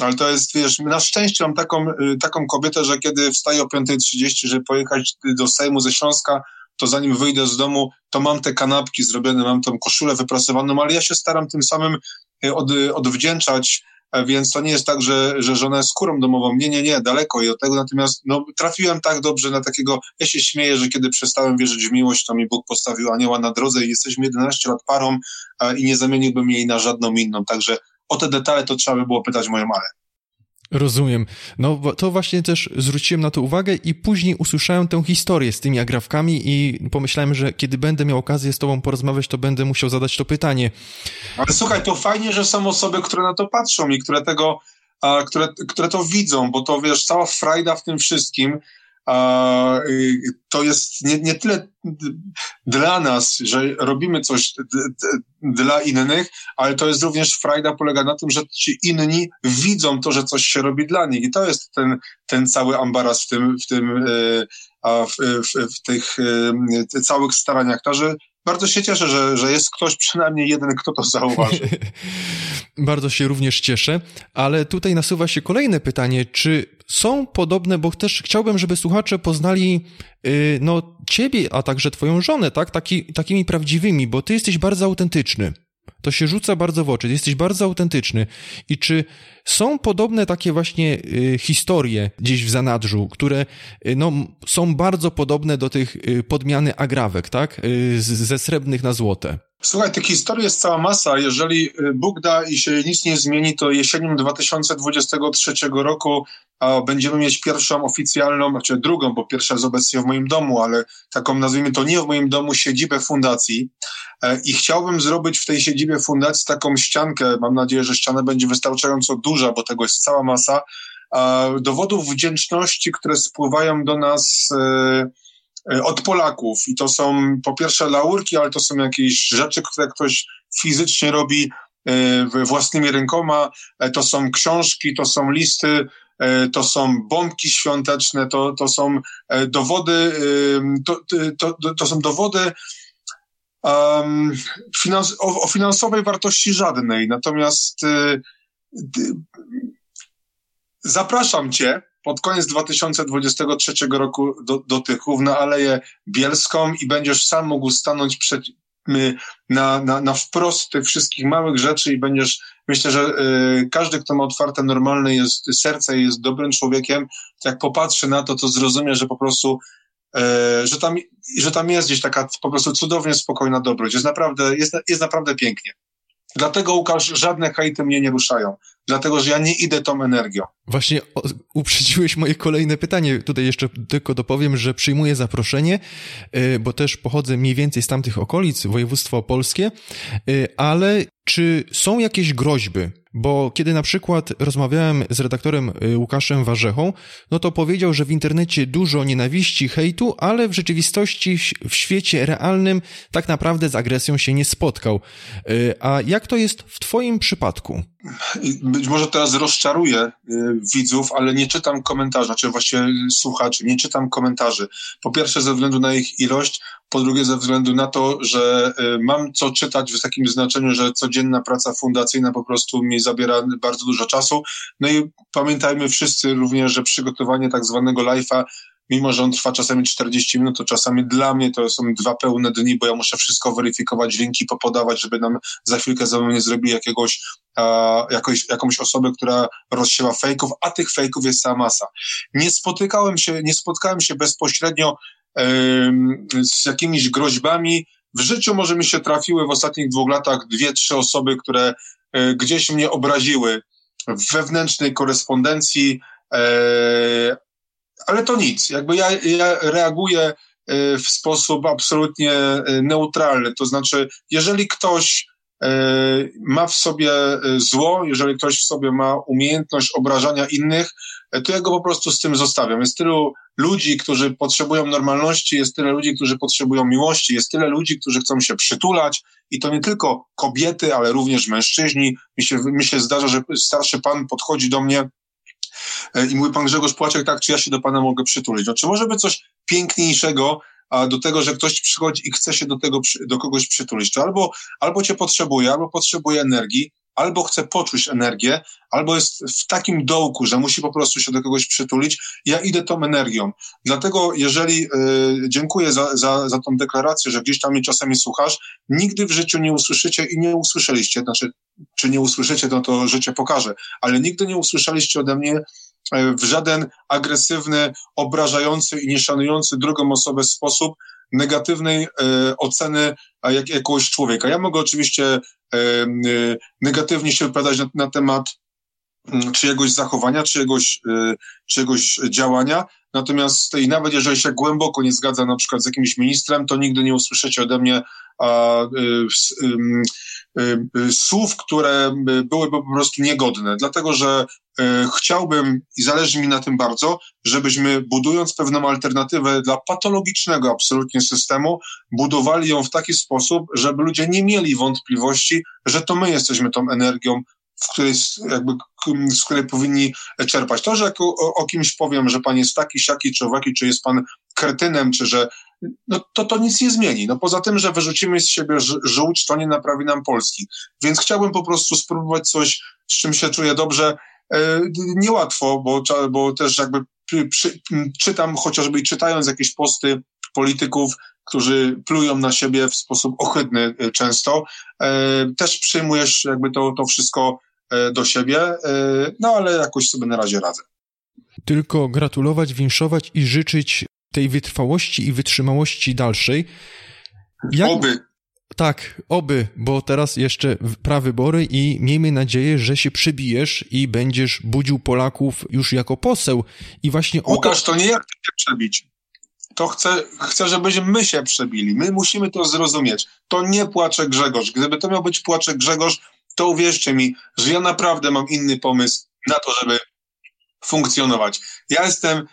ale to jest, wiesz, na szczęście mam taką, taką kobietę, że kiedy wstaję o 5.30, żeby pojechać do Sejmu ze Śląska, to zanim wyjdę z domu, to mam te kanapki zrobione, mam tą koszulę wyprasowaną, ale ja się staram tym samym e, od, odwdzięczać, e, więc to nie jest tak, że, że żona jest skórą domową. Nie, nie, nie, daleko i od tego. Natomiast no, trafiłem tak dobrze na takiego, ja się śmieję, że kiedy przestałem wierzyć w miłość, to mi Bóg postawił anioła na drodze i jesteśmy 11 lat parą i nie zamieniłbym jej na żadną inną. Także o te detale to trzeba by było pytać moją Ale. Rozumiem. No to właśnie też zwróciłem na to uwagę i później usłyszałem tę historię z tymi agrafkami i pomyślałem, że kiedy będę miał okazję z tobą porozmawiać, to będę musiał zadać to pytanie. Ale słuchaj, to fajnie, że są osoby, które na to patrzą i które tego, a, które, które to widzą, bo to wiesz, cała frajda w tym wszystkim to jest nie, nie tyle dla nas, że robimy coś dla innych, ale to jest również frajda polega na tym, że ci inni widzą to, że coś się robi dla nich i to jest ten, ten cały ambaras w tym, w tym e, w, w, w tych e, całych staraniach. Także bardzo się cieszę, że, że jest ktoś, przynajmniej jeden, kto to zauważy. bardzo się również cieszę, ale tutaj nasuwa się kolejne pytanie, czy są podobne, bo też chciałbym, żeby słuchacze poznali yy, no ciebie, a także twoją żonę, tak? Taki, takimi prawdziwymi, bo ty jesteś bardzo autentyczny. To się rzuca bardzo w oczy, jesteś bardzo autentyczny. I czy są podobne takie właśnie y, historie gdzieś w zanadrzu, które y, no, są bardzo podobne do tych y, podmiany agrawek, tak? Ze srebrnych na złote? Słuchaj, tych historii jest cała masa. Jeżeli y, Bóg da i się nic nie zmieni, to jesienią 2023 roku a będziemy mieć pierwszą oficjalną, znaczy drugą, bo pierwsza jest obecnie w moim domu, ale taką nazwijmy to nie w moim domu, siedzibę fundacji. E, I chciałbym zrobić w tej siedzibie fundacji taką ściankę. Mam nadzieję, że ściana będzie wystarczająco duża, bo tego jest cała masa. Dowodów wdzięczności, które spływają do nas e, od Polaków. I to są po pierwsze laurki, ale to są jakieś rzeczy, które ktoś fizycznie robi własnymi rękoma. To są książki, to są listy E, to są bombki świąteczne, to, to są e, dowody, to, to, to są dowody um, finans, o, o, finansowej wartości żadnej. Natomiast zapraszam Cię pod koniec 2023 roku do, do Tychów na Aleję Bielską i będziesz sam mógł stanąć przed, na, na, na wprost tych wszystkich małych rzeczy i będziesz, myślę, że y, każdy, kto ma otwarte, normalne jest serce i jest dobrym człowiekiem, jak popatrzy na to, to zrozumie, że po prostu y, że, tam, że tam jest gdzieś taka po prostu cudownie spokojna dobroć. Jest naprawdę, jest, jest naprawdę pięknie. Dlatego, Łukasz, żadne hejty mnie nie ruszają. Dlatego, że ja nie idę tą energią. Właśnie uprzedziłeś moje kolejne pytanie. Tutaj jeszcze tylko dopowiem, że przyjmuję zaproszenie, y, bo też pochodzę mniej więcej z tamtych okolic, województwo opolskie, y, ale czy są jakieś groźby bo kiedy na przykład rozmawiałem z redaktorem y, Łukaszem Warzechą, no to powiedział, że w internecie dużo nienawiści, hejtu, ale w rzeczywistości w świecie realnym tak naprawdę z agresją się nie spotkał. Y, a jak to jest w Twoim przypadku? Być może teraz rozczaruję y, widzów, ale nie czytam komentarzy, znaczy właściwie słuchaczy, nie czytam komentarzy. Po pierwsze ze względu na ich ilość, po drugie ze względu na to, że mam co czytać w takim znaczeniu, że codzienna praca fundacyjna po prostu mi zabiera bardzo dużo czasu. No i pamiętajmy wszyscy również, że przygotowanie tak zwanego live'a mimo że on trwa czasami 40 minut, to czasami dla mnie to są dwa pełne dni, bo ja muszę wszystko weryfikować, linki popodawać, żeby nam za chwilkę za nie zrobili jakiegoś e, jakoś, jakąś osobę, która rozsiewa fejków, a tych fejków jest cała masa. Nie spotykałem się, nie spotkałem się bezpośrednio z jakimiś groźbami. W życiu może mi się trafiły w ostatnich dwóch latach dwie, trzy osoby, które e, gdzieś mnie obraziły w wewnętrznej korespondencji, e, ale to nic. Jakby ja, ja reaguję w sposób absolutnie neutralny. To znaczy, jeżeli ktoś ma w sobie zło, jeżeli ktoś w sobie ma umiejętność obrażania innych, to ja go po prostu z tym zostawiam. Jest tylu ludzi, którzy potrzebują normalności, jest tyle ludzi, którzy potrzebują miłości, jest tyle ludzi, którzy chcą się przytulać i to nie tylko kobiety, ale również mężczyźni. Mi się, mi się zdarza, że starszy pan podchodzi do mnie E, I mówi pan Grzegorz Płaczek, tak, czy ja się do pana mogę przytulić? No, czy może być coś piękniejszego a do tego, że ktoś przychodzi i chce się do tego, do kogoś przytulić? To albo, albo cię potrzebuje, albo potrzebuje energii, albo chce poczuć energię, albo jest w takim dołku, że musi po prostu się do kogoś przytulić. Ja idę tą energią. Dlatego, jeżeli y, dziękuję za, za, za tą deklarację, że gdzieś tam mnie czasami słuchasz, nigdy w życiu nie usłyszycie i nie usłyszeliście, znaczy, czy nie usłyszycie, no to życie pokaże, ale nigdy nie usłyszeliście ode mnie w żaden agresywny, obrażający i nieszanujący drugą osobę sposób negatywnej e, oceny jak, jakiegoś człowieka. Ja mogę oczywiście Y, negatywnie się wypowiadać na, na temat mm, czyjegoś zachowania, czyjegoś, czyjegoś działania. Natomiast i nawet jeżeli się głęboko nie zgadza na przykład z jakimś ministrem, to nigdy nie usłyszycie ode mnie a, y, słów, które byłyby po prostu niegodne. Dlatego, że chciałbym i zależy mi na tym bardzo, żebyśmy budując pewną alternatywę dla patologicznego absolutnie systemu, budowali ją w taki sposób, żeby ludzie nie mieli wątpliwości, że to my jesteśmy tą energią, w której, jakby, z której powinni czerpać. To, że o, o kimś powiem, że pan jest taki, siaki, czy owaki, czy jest pan kretynem, czy że no to to nic nie zmieni. No poza tym, że wyrzucimy z siebie żółć, to nie naprawi nam Polski. Więc chciałbym po prostu spróbować coś, z czym się czuję dobrze. E, niełatwo, bo, bo też jakby przy, czytam chociażby czytając jakieś posty polityków, którzy plują na siebie w sposób ohydny e, często, e, też przyjmujesz jakby to, to wszystko do siebie, no ale jakoś sobie na razie radzę. Tylko gratulować, winszować i życzyć tej wytrwałości i wytrzymałości dalszej. Jak... Oby. Tak, oby, bo teraz jeszcze prawybory i miejmy nadzieję, że się przybijesz i będziesz budził Polaków już jako poseł. I właśnie Łukasz, to... to nie jak się przebić. To chcę, chcę, żebyśmy my się przebili. My musimy to zrozumieć. To nie płacze Grzegorz. Gdyby to miał być płacze Grzegorz, to uwierzcie mi, że ja naprawdę mam inny pomysł na to, żeby funkcjonować. Ja jestem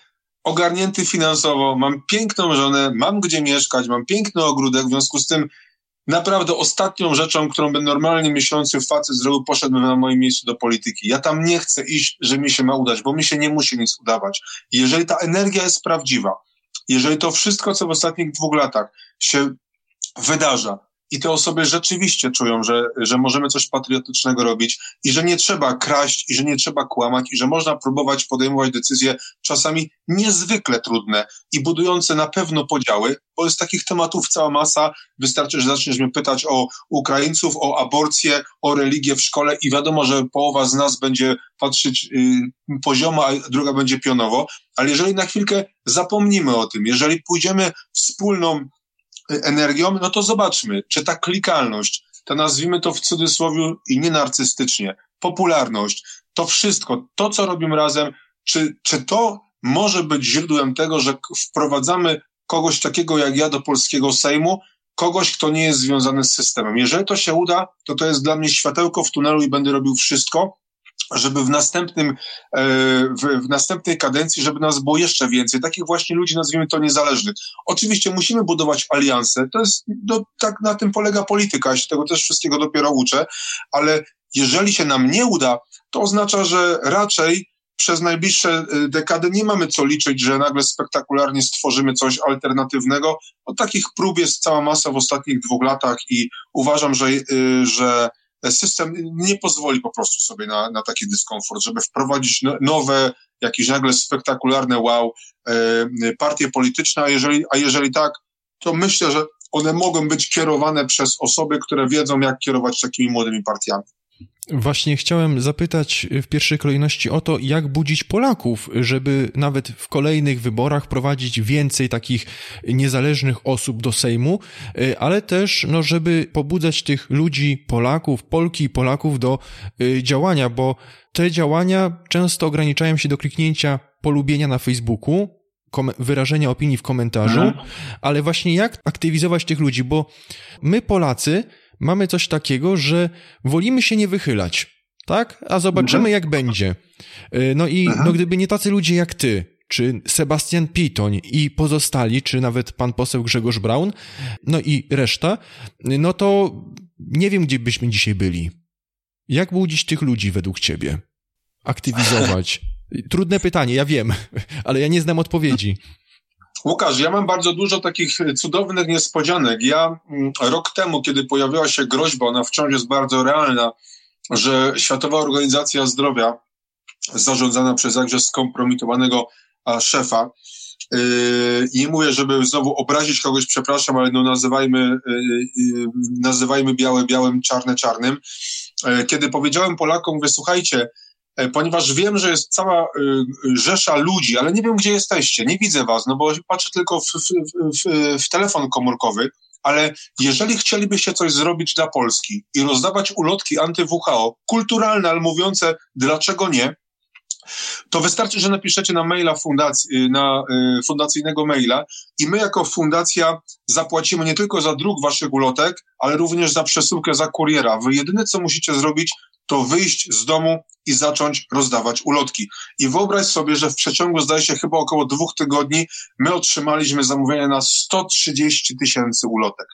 ogarnięty finansowo, mam piękną żonę, mam gdzie mieszkać, mam piękny ogródek, w związku z tym naprawdę ostatnią rzeczą, którą by normalnie myślący facet zrobił, poszedłbym na moim miejscu do polityki. Ja tam nie chcę iść, że mi się ma udać, bo mi się nie musi nic udawać. Jeżeli ta energia jest prawdziwa, jeżeli to wszystko, co w ostatnich dwóch latach się wydarza, i te osoby rzeczywiście czują, że, że możemy coś patriotycznego robić i że nie trzeba kraść i że nie trzeba kłamać i że można próbować podejmować decyzje czasami niezwykle trudne i budujące na pewno podziały, bo jest takich tematów cała masa. Wystarczy, że zaczniesz mnie pytać o Ukraińców, o aborcję, o religię w szkole i wiadomo, że połowa z nas będzie patrzeć y, poziomo, a druga będzie pionowo, ale jeżeli na chwilkę zapomnimy o tym, jeżeli pójdziemy wspólną energią, no to zobaczmy, czy ta klikalność, to nazwijmy to w cudzysłowie i nie narcystycznie, popularność, to wszystko, to co robimy razem, czy, czy to może być źródłem tego, że wprowadzamy kogoś takiego jak ja do polskiego Sejmu, kogoś, kto nie jest związany z systemem. Jeżeli to się uda, to to jest dla mnie światełko w tunelu i będę robił wszystko, żeby w następnym, e, w, w, następnej kadencji, żeby nas było jeszcze więcej, takich właśnie ludzi, nazwijmy to niezależnych. Oczywiście musimy budować alianse, to jest, no, tak na tym polega polityka, ja się tego też wszystkiego dopiero uczę, ale jeżeli się nam nie uda, to oznacza, że raczej przez najbliższe e, dekady nie mamy co liczyć, że nagle spektakularnie stworzymy coś alternatywnego. No, takich prób jest cała masa w ostatnich dwóch latach i uważam, że, e, że system nie pozwoli po prostu sobie na, na taki dyskomfort, żeby wprowadzić no, nowe, jakieś nagle spektakularne wow, e, partie polityczne, a jeżeli, a jeżeli tak, to myślę, że one mogą być kierowane przez osoby, które wiedzą, jak kierować takimi młodymi partiami. Właśnie chciałem zapytać w pierwszej kolejności o to, jak budzić Polaków, żeby nawet w kolejnych wyborach prowadzić więcej takich niezależnych osób do Sejmu, y, ale też, no, żeby pobudzać tych ludzi, Polaków, Polki i Polaków do y, działania, bo te działania często ograniczają się do kliknięcia polubienia na Facebooku, wyrażenia opinii w komentarzu, mhm. ale właśnie jak aktywizować tych ludzi, bo my Polacy mamy coś takiego, że wolimy się nie wychylać, tak? A zobaczymy mhm. jak będzie. Y, no i no, gdyby nie tacy ludzie jak ty, czy Sebastian Pitoń i pozostali, czy nawet pan poseł Grzegorz Braun, no i reszta, no to nie wiem, gdzie byśmy dzisiaj byli. Jak budzić tych ludzi według ciebie? Aktywizować? Trudne pytanie, ja wiem, ale ja nie znam odpowiedzi. Łukasz, ja mam bardzo dużo takich cudownych niespodzianek. Ja mm, rok temu, kiedy pojawiła się groźba, ona wciąż jest bardzo realna, że Światowa Organizacja Zdrowia, zarządzana przez jakże skompromitowanego szefa, yy, i mówię, żeby znowu obrazić kogoś, przepraszam, ale no nazywajmy, yy, nazywajmy białe białym, czarne czarnym. Kiedy powiedziałem Polakom, mówię, słuchajcie, E, ponieważ wiem, że jest cała y, rzesza ludzi, ale nie wiem, gdzie jesteście, nie widzę was, no bo patrzę tylko w, w, w, w telefon komórkowy, ale jeżeli chcielibyście coś zrobić dla Polski i rozdawać ulotki anty-WHO, kulturalne, ale mówiące dlaczego nie, to wystarczy, że napiszecie na maila fundacji, na y, fundacyjnego maila i my jako fundacja zapłacimy nie tylko za druk waszych ulotek, ale również za przesyłkę za kuriera. Wy jedyne, co musicie zrobić, to wyjść z domu i zacząć rozdawać ulotki. I wyobraź sobie, że w przeciągu, zdaje się, chyba około dwóch tygodni my otrzymaliśmy zamówienie na 130 tysięcy ulotek.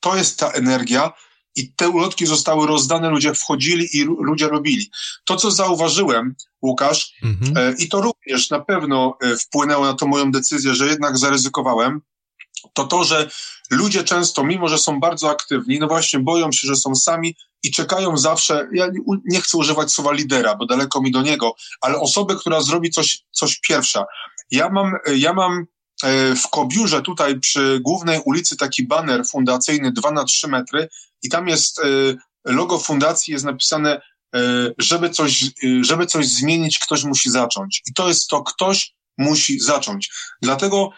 To jest ta energia i te ulotki zostały rozdane, ludzie wchodzili i ludzie robili. To, co zauważyłem, Łukasz, mhm. e, i to również na pewno e, wpłynęło na tą moją decyzję, że jednak zaryzykowałem, to to, że ludzie często, mimo że są bardzo aktywni, no właśnie boją się, że są sami i czekają zawsze, ja nie chcę używać słowa lidera, bo daleko mi do niego, ale osobę, która zrobi coś, coś pierwsza. Ja mam, ja mam e, w Kobiurze tutaj przy głównej ulicy taki baner fundacyjny 2 na 3 metry i tam jest e, logo fundacji, jest napisane e, żeby coś, żeby coś zmienić, ktoś musi zacząć. I to jest to, ktoś musi zacząć. Dlatego,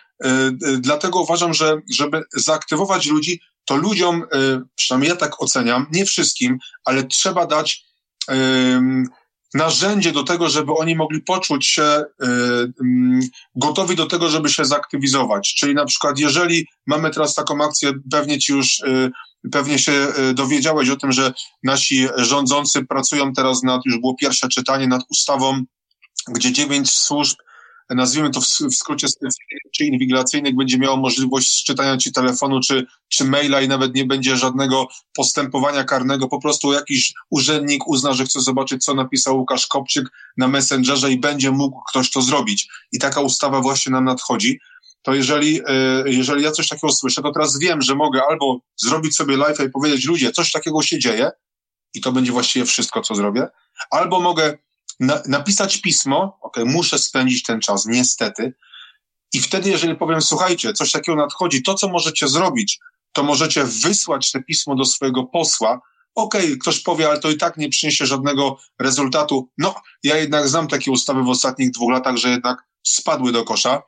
dlatego uważam, że żeby zaaktywować ludzi, to ludziom, y, przynajmniej ja tak oceniam, nie wszystkim, ale trzeba dać narzędzie do tego, żeby oni mogli poczuć się y, gotowi do tego, żeby się zaktywizować. Czyli na przykład, jeżeli mamy teraz taką akcję, pewnie ci już, pewnie się dowiedziałeś o tym, że nasi rządzący pracują teraz nad, już było pierwsze czytanie nad ustawą, gdzie dziewięć służb nazwijmy to w, skrócie czy inwigilacyjnych, będzie miało możliwość czytania ci telefonu czy, czy maila i nawet nie będzie żadnego postępowania karnego. Po prostu jakiś urzędnik uzna, że chce zobaczyć, co napisał Łukasz Kopczyk na Messengerze i będzie mógł ktoś to zrobić. I taka ustawa właśnie nam nadchodzi. To jeżeli, e, jeżeli ja coś takiego słyszę, to teraz wiem, że mogę albo zrobić sobie live i powiedzieć, ludzie, coś takiego się dzieje i to będzie właściwie wszystko, co zrobię, albo mogę na, napisać pismo, ok, muszę spędzić ten czas, niestety. I wtedy, jeżeli powiem, słuchajcie, coś takiego nadchodzi, to co możecie zrobić, to możecie wysłać te pismo do swojego posła. Okej, okay, ktoś powie, ale to i tak nie przyniesie żadnego rezultatu. No, ja jednak znam takie ustawy w ostatnich dwóch latach, że jednak spadły do kosza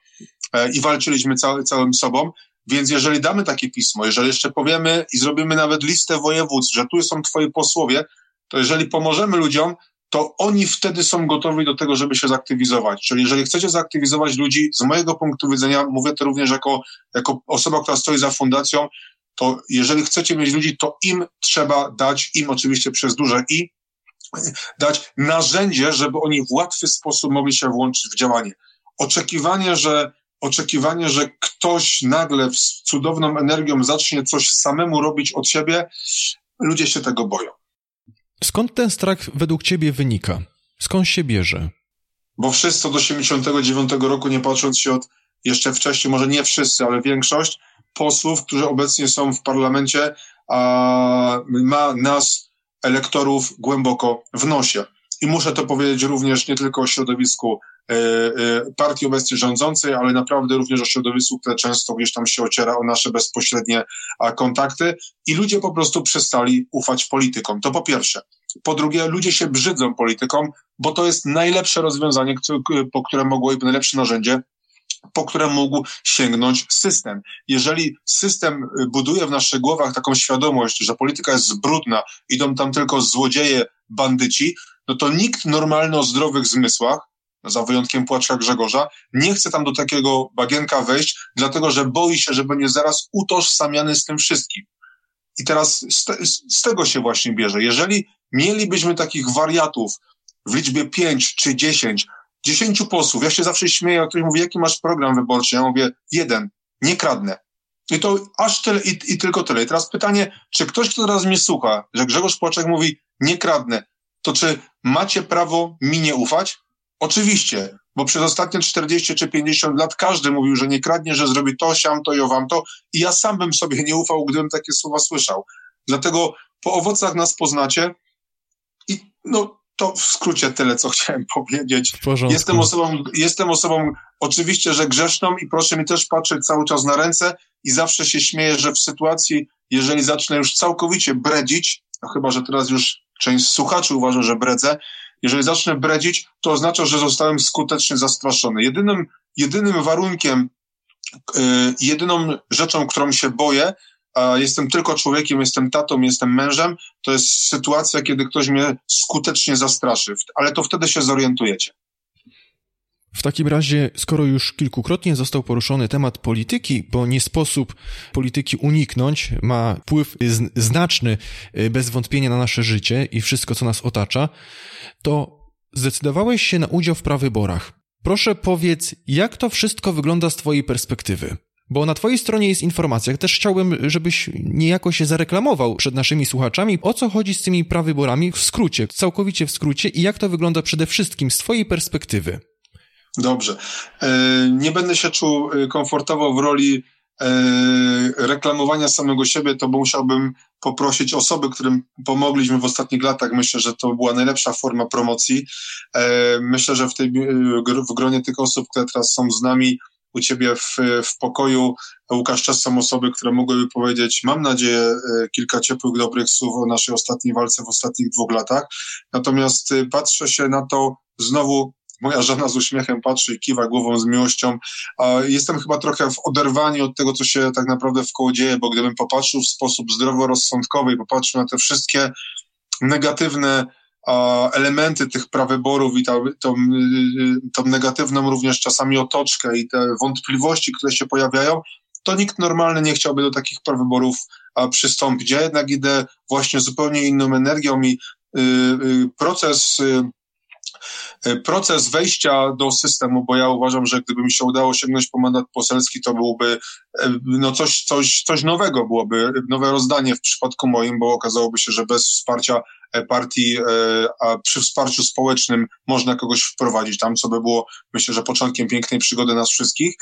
e, i walczyliśmy cały, całym sobą. Więc jeżeli damy takie pismo, jeżeli jeszcze powiemy i zrobimy nawet listę województw, że tu są twoi posłowie, to jeżeli pomożemy ludziom, to oni wtedy są gotowi do tego, żeby się zaktywizować. Czyli jeżeli chcecie zaktywizować ludzi, z mojego punktu widzenia, mówię to również jako, jako osoba, która stoi za fundacją, to jeżeli chcecie mieć ludzi, to im trzeba dać, im oczywiście przez duże i, dać narzędzie, żeby oni w łatwy sposób mogli się włączyć w działanie. Oczekiwanie, że oczekiwanie, że ktoś nagle z cudowną energią zacznie coś samemu robić od siebie, ludzie się tego boją. Skąd ten strach według ciebie wynika? Skąd się bierze? Bo wszyscy od 89 roku, nie patrząc się od jeszcze wcześniej, może nie wszyscy, ale większość posłów, którzy obecnie są w parlamencie, a, ma nas, elektorów, głęboko w nosie. I muszę to powiedzieć również nie tylko o środowisku partii obecnie rządzącej, ale naprawdę również o środowisku, które często gdzieś tam się ociera o nasze bezpośrednie kontakty i ludzie po prostu przestali ufać politykom. To po pierwsze. Po drugie, ludzie się brzydzą polityką, bo to jest najlepsze rozwiązanie, po które mogło i najlepsze narzędzie, po które mógł sięgnąć system. Jeżeli system buduje w naszych głowach taką świadomość, że polityka jest brudna, idą tam tylko złodzieje, bandyci, no to nikt normalny o zdrowych zmysłach, za wyjątkiem płacza Grzegorza, nie chce tam do takiego bagienka wejść, dlatego że boi się, że będzie zaraz utożsamiany z tym wszystkim. I teraz z, te, z tego się właśnie bierze. Jeżeli mielibyśmy takich wariatów w liczbie pięć czy dziesięć, dziesięciu posłów, ja się zawsze śmieję, ktoś mówi, jaki masz program wyborczy? Ja mówię, jeden, nie kradnę. I to aż tyle i, i tylko tyle. I teraz pytanie, czy ktoś, kto teraz mnie słucha, że Grzegorz Płaczek mówi, nie kradnę, to czy macie prawo mi nie ufać? Oczywiście, bo przez ostatnie 40 czy 50 lat każdy mówił, że nie kradnie, że zrobi to, siam to i owam to i ja sam bym sobie nie ufał, gdybym takie słowa słyszał. Dlatego po owocach nas poznacie i no to w skrócie tyle, co chciałem powiedzieć. Jestem osobą, jestem osobą oczywiście, że grzeszną i proszę mi też patrzeć cały czas na ręce i zawsze się śmieję, że w sytuacji, jeżeli zacznę już całkowicie bredzić, no chyba, że teraz już część słuchaczy uważa, że bredzę, jeżeli zacznę bredzić, to oznacza, że zostałem skutecznie zastraszony. Jedynym, jedynym warunkiem, yy, jedyną rzeczą, którą się boję, a jestem tylko człowiekiem, jestem tatą, jestem mężem, to jest sytuacja, kiedy ktoś mnie skutecznie zastraszy, ale to wtedy się zorientujecie. W takim razie, skoro już kilkukrotnie został poruszony temat polityki, bo nie sposób polityki uniknąć, ma wpływ znaczny y, bez wątpienia na nasze życie i wszystko, co nas otacza, to zdecydowałeś się na udział w prawyborach. Proszę powiedz, jak to wszystko wygląda z Twojej perspektywy? Bo na Twojej stronie jest informacja. Też chciałbym, żebyś niejako się zareklamował przed naszymi słuchaczami, o co chodzi z tymi prawyborami w skrócie, całkowicie w skrócie i jak to wygląda przede wszystkim z Twojej perspektywy. Dobrze. E, nie będę się czuł e, komfortowo w roli e, reklamowania samego siebie, to musiałbym poprosić osoby, którym pomogliśmy w ostatnich latach. Myślę, że to była najlepsza forma promocji. Myślę, że w, tej, w gronie tych osób, które teraz są z nami, u ciebie w, w pokoju, Łukasz, czas są osoby, które mogłyby powiedzieć, mam nadzieję, kilka ciepłych, dobrych słów o naszej ostatniej walce w ostatnich dwóch latach. Natomiast patrzę się na to znowu moja żona z uśmiechem patrzy i kiwa głową z miłością. Jestem chyba trochę w oderwaniu od tego, co się tak naprawdę w koło dzieje, bo gdybym popatrzył w sposób zdroworozsądkowy i popatrzył na te wszystkie negatywne elementy tych prawyborów i tą, tą, tą negatywną również czasami otoczkę i te wątpliwości, które się pojawiają, to nikt normalny nie chciałby do takich prawyborów przystąpić. Ja jednak idę właśnie zupełnie inną energią i y, y, proces y, proces wejścia do systemu, bo ja uważam, że gdyby mi się udało sięgnąć po mandat poselski, to byłoby e, no coś, coś, coś nowego, byłoby nowe rozdanie w przypadku moim, bo okazałoby się, że bez wsparcia e, partii, a przy wsparciu społecznym można kogoś wprowadzić tam, co by było, myślę, że początkiem pięknej przygody nas wszystkich.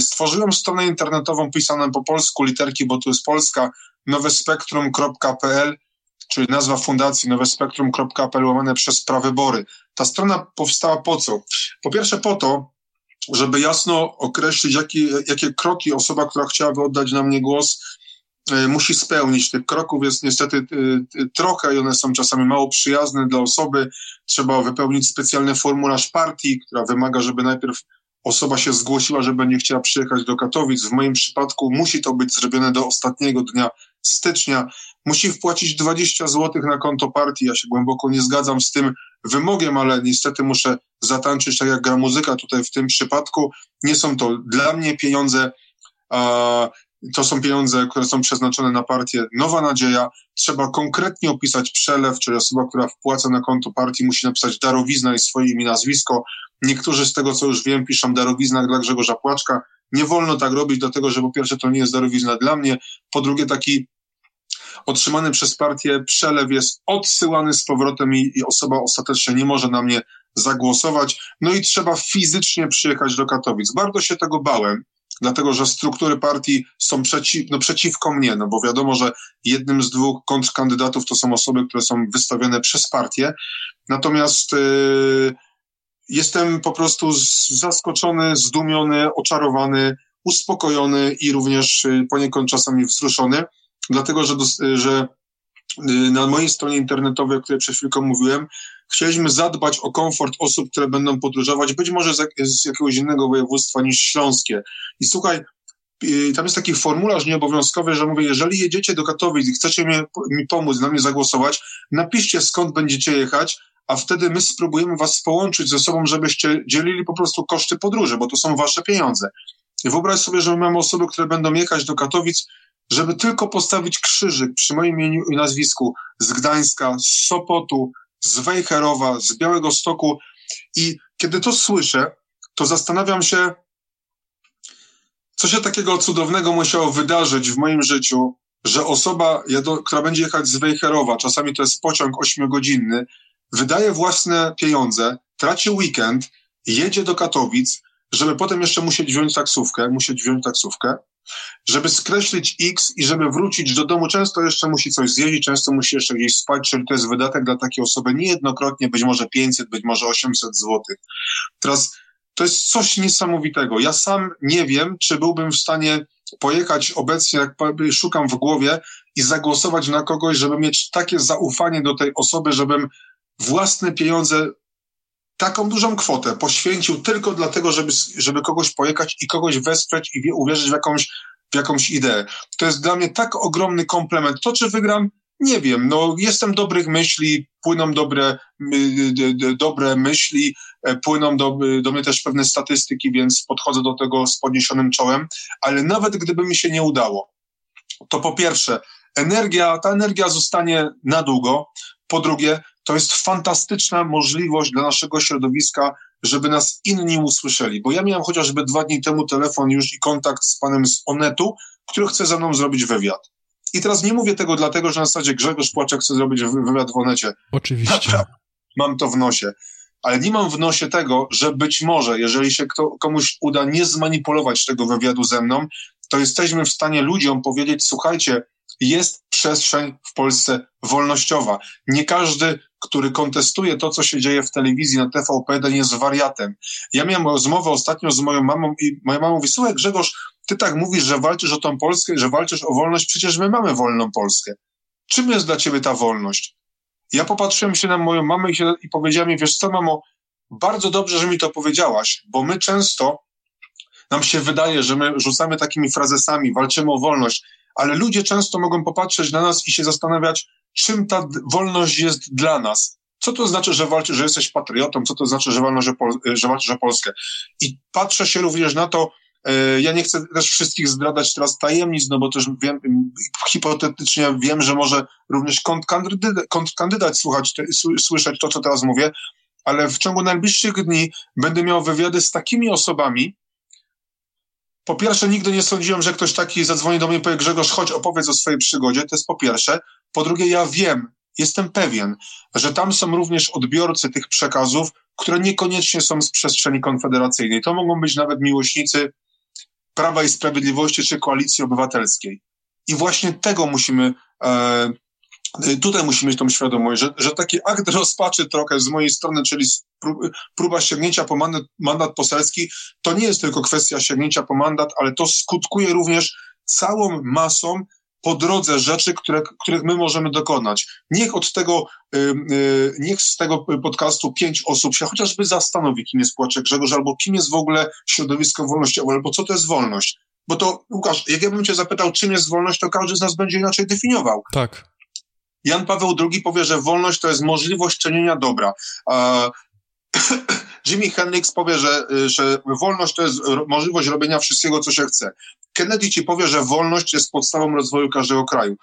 Stworzyłem stronę internetową pisaną po polsku, literki, bo tu jest Polska, nowespektrum.pl czyli nazwa fundacji nowespektrum.pl łamane przez prawybory. Ta strona powstała po co? Po pierwsze po to, żeby jasno określić, jakie, jakie kroki osoba, która chciałaby oddać na mnie głos, y, musi spełnić. Tych kroków jest niestety y, trochę i one są czasami mało przyjazne dla osoby. Trzeba wypełnić specjalny formularz partii, która wymaga, żeby najpierw osoba się zgłosiła, że będzie chciała przyjechać do Katowic. W moim przypadku musi to być zrobione do ostatniego dnia stycznia. Musi wpłacić 20 zł na konto partii. Ja się głęboko nie zgadzam z tym wymogiem, ale niestety muszę zatańczyć tak jak gra muzyka tutaj w tym przypadku. Nie są to dla mnie pieniądze, a to są pieniądze, które są przeznaczone na partię Nowa Nadzieja. Trzeba konkretnie opisać przelew, czyli osoba, która wpłaca na konto partii, musi napisać darowizna i swoje imię, nazwisko. Niektórzy z tego, co już wiem, piszą darowizna dla Grzegorza Płaczka. Nie wolno tak robić, dlatego że po pierwsze to nie jest darowizna dla mnie, po drugie taki otrzymany przez partię przelew jest odsyłany z powrotem i, i osoba ostatecznie nie może na mnie zagłosować. No i trzeba fizycznie przyjechać do Katowic. Bardzo się tego bałem, dlatego że struktury partii są no przeciwko mnie, no bo wiadomo, że jednym z dwóch kontrkandydatów to są osoby, które są wystawione przez partię. Natomiast yy, jestem po prostu zaskoczony, zdumiony, oczarowany, uspokojony i również yy, poniekąd czasami wzruszony dlatego że, że na mojej stronie internetowej, o której przed chwilką mówiłem, chcieliśmy zadbać o komfort osób, które będą podróżować, być może z, z jakiegoś innego województwa niż śląskie. I słuchaj, tam jest taki formularz nieobowiązkowy, że mówię, jeżeli jedziecie do Katowic i chcecie mi, mi pomóc, na mnie zagłosować, napiszcie skąd będziecie jechać, a wtedy my spróbujemy was połączyć ze sobą, żebyście dzielili po prostu koszty podróży, bo to są wasze pieniądze. I wyobraź sobie, że mamy osoby, które będą jechać do Katowic, żeby tylko postawić krzyżyk przy moim imieniu i nazwisku z Gdańska, z Sopotu, z Wejherowa, z Białego Stoku. I kiedy to słyszę, to zastanawiam się, co się takiego cudownego musiało wydarzyć w moim życiu, że osoba, która będzie jechać z Wejherowa, czasami to jest pociąg ośmiogodzinny, wydaje własne pieniądze, traci weekend, jedzie do Katowic, żeby potem jeszcze musieć wziąć taksówkę, musieć wziąć taksówkę, żeby skreślić X i żeby wrócić do domu, często jeszcze musi coś zjeść, często musi jeszcze gdzieś spać, czyli to jest wydatek dla takiej osoby niejednokrotnie, być może 500, być może 800 złotych. Teraz to jest coś niesamowitego. Ja sam nie wiem, czy byłbym w stanie pojechać obecnie, jak szukam w głowie i zagłosować na kogoś, żeby mieć takie zaufanie do tej osoby, żebym własne pieniądze, taką dużą kwotę poświęcił tylko dlatego, żeby, żeby kogoś pojechać i kogoś wesprzeć i uwierzyć w jakąś, w jakąś ideę. To jest dla mnie tak ogromny komplement. To, czy wygram, nie wiem, no jestem dobrych myśli, płyną dobre, dobre myśli, e, płyną do, do mnie też pewne statystyki, więc podchodzę do tego z podniesionym czołem, ale nawet gdyby mi się nie udało, to po pierwsze, energia, ta energia zostanie na długo, po drugie, to jest fantastyczna możliwość dla naszego środowiska, żeby nas inni usłyszeli. Bo ja miałem chociażby dwa dni temu telefon już i kontakt z panem z Onetu, który chce ze mną zrobić wywiad. I teraz nie mówię tego dlatego, że na zasadzie Grzegorz Płaczek chce zrobić wywiad w Onecie. Oczywiście. Mam to w nosie. Ale nie mam w nosie tego, że być może, jeżeli się kto, komuś uda nie zmanipulować tego wywiadu ze mną, to jesteśmy w stanie ludziom powiedzieć, słuchajcie, jest przestrzeń w Polsce wolnościowa. Nie każdy, który kontestuje to, co się dzieje w telewizji na TVP1 jest wariatem. Ja miałem rozmowę ostatnio z moją mamą i moja mama mówi, słuchaj Grzegorz, ty tak mówisz, że walczysz o tą Polskę, że walczysz o wolność, przecież my mamy wolną Polskę. Czym jest dla ciebie ta wolność? Ja popatrzyłem się na moją mamę i, się, i powiedziałem mi, wiesz co mamo, bardzo dobrze, że mi to powiedziałaś, bo my często, nam się wydaje, że my rzucamy takimi frazesami, walczymy o wolność, ale ludzie często mogą popatrzeć na nas i się zastanawiać, czym ta wolność jest dla nas. Co to znaczy, że walczysz, że jesteś patriotą? Co to znaczy, że, walczysz, że, Pol że walczysz o Polskę? I patrzę się również na to, e, ja nie chcę też wszystkich zdradzać teraz tajemnic, no bo też wiem, hipotetycznie wiem, że może również kontrkandydat, kontrkandydat słuchać, słyszeć to, co teraz mówię, ale w ciągu najbliższych dni będę miał wywiady z takimi osobami, po pierwsze, nigdy nie sądziłem, że ktoś taki zadzwoni do mnie i powie, Grzegorz, chodź opowiedz o swojej przygodzie, to jest po pierwsze. Po drugie, ja wiem, jestem pewien, że tam są również odbiorcy tych przekazów, które niekoniecznie są z przestrzeni konfederacyjnej. To mogą być nawet miłośnicy Prawa i Sprawiedliwości czy Koalicji Obywatelskiej. I właśnie tego musimy e, tutaj musimy mieć tą świadomość, że, że taki akt rozpaczy trochę z mojej strony, czyli próba sięgnięcia po mandat, mandat poselski, to nie jest tylko kwestia sięgnięcia po mandat, ale to skutkuje również całą masą po drodze rzeczy, które, których my możemy dokonać. Niech od tego, yy, niech z tego podcastu pięć osób się chociażby zastanowi, kim jest Płaczek Grzegorz, albo kim jest w ogóle środowisko wolnościowe, albo co to jest wolność. Bo to, Łukasz, jak ja bym cię zapytał, czym jest wolność, to każdy z nas będzie inaczej definiował. Tak. Jan Paweł II powie, że wolność to jest możliwość czynienia dobra. Jimmy Hendrix powie, że, że wolność to jest możliwość robienia wszystkiego, co się chce. Kennedy ci powie, że wolność jest podstawą rozwoju każdego kraju.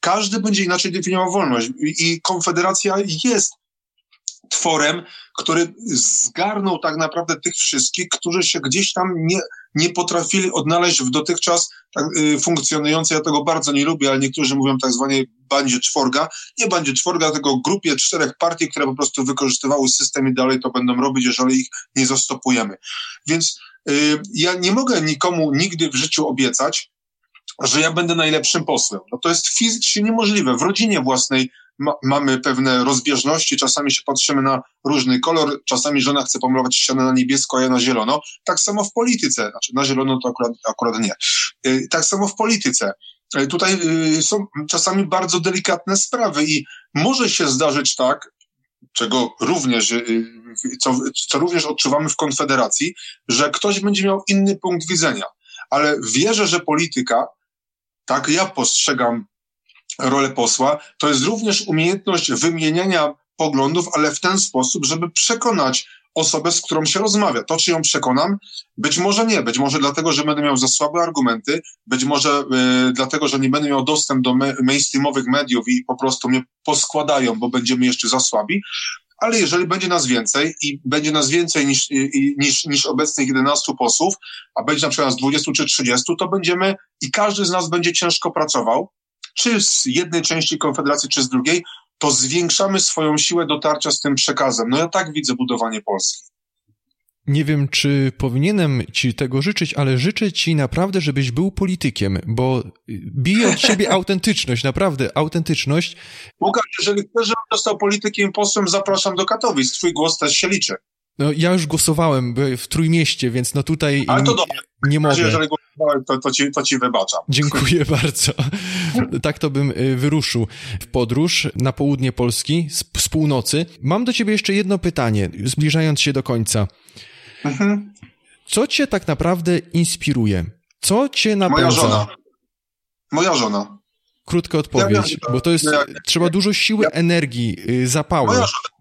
Każdy będzie inaczej definiował wolność i Konfederacja jest tworem, który zgarnął tak naprawdę tych wszystkich, którzy się gdzieś tam nie, nie potrafili odnaleźć w dotychczas tak, y, funkcjonującej, ja tego bardzo nie lubię, ale niektórzy mówią tak zwanej bandzie czworga, nie bandzie czworga, tylko grupie czterech partii, które po prostu wykorzystywały system i dalej to będą robić, jeżeli ich nie zastopujemy. Więc y, ja nie mogę nikomu nigdy w życiu obiecać, że ja będę najlepszym posłem. No to jest fizycznie niemożliwe. W rodzinie własnej ma, mamy pewne rozbieżności, czasami się patrzymy na różny kolor, czasami żona chce pomalować ścianę na niebiesko, a ja na zielono. Tak samo w polityce, znaczy na zielono to akurat, akurat nie. Yy, tak samo w polityce. tutaj są czasami bardzo delikatne sprawy i może się zdarzyć tak, czego również, co, co również odczuwamy w Konfederacji, że ktoś będzie miał inny punkt widzenia. Ale wierzę, że polityka, tak ja postrzegam rolę posła, to jest również umiejętność wymieniania poglądów, ale w ten sposób, żeby przekonać osobę, z którą się rozmawia. To, czy ją przekonam, być może nie. Być może dlatego, że będę miał za słabe argumenty, być może y, dlatego, że nie będę miał dostęp do me mainstreamowych mediów i po prostu mnie poskładają, bo będziemy jeszcze za słabi. Ale jeżeli będzie nas więcej i będzie nas więcej niż, niż, niż obecnych 11 posłów, a będzie na przykład z 20 czy 30, to będziemy i każdy z nas będzie ciężko pracował, czy z jednej części Konfederacji, czy z drugiej, to zwiększamy swoją siłę dotarcia z tym przekazem. No ja tak widzę budowanie Polski. Nie wiem, czy powinienem ci tego życzyć, ale życzę ci naprawdę, żebyś był politykiem, bo bije od siebie autentyczność, naprawdę, autentyczność. Łukasz, jeżeli chcesz, żebym został politykiem posłem, zapraszam do Katowic. Twój głos też się liczy. No, ja już głosowałem w Trójmieście, więc no tutaj Ale to dobrze. nie mogę. Jeżeli głosowałem, to, to, ci, to ci wybaczam. Dziękuję bardzo. Tak to bym y, wyruszył w podróż na południe Polski z, z północy. Mam do ciebie jeszcze jedno pytanie, zbliżając się do końca. Mhm. Co cię tak naprawdę inspiruje? Co cię napędza? Moja żona. Moja żona. Krótka odpowiedź, ja bo to jest, ja, trzeba dużo siły, ja, energii, y, zapału. Moja żona.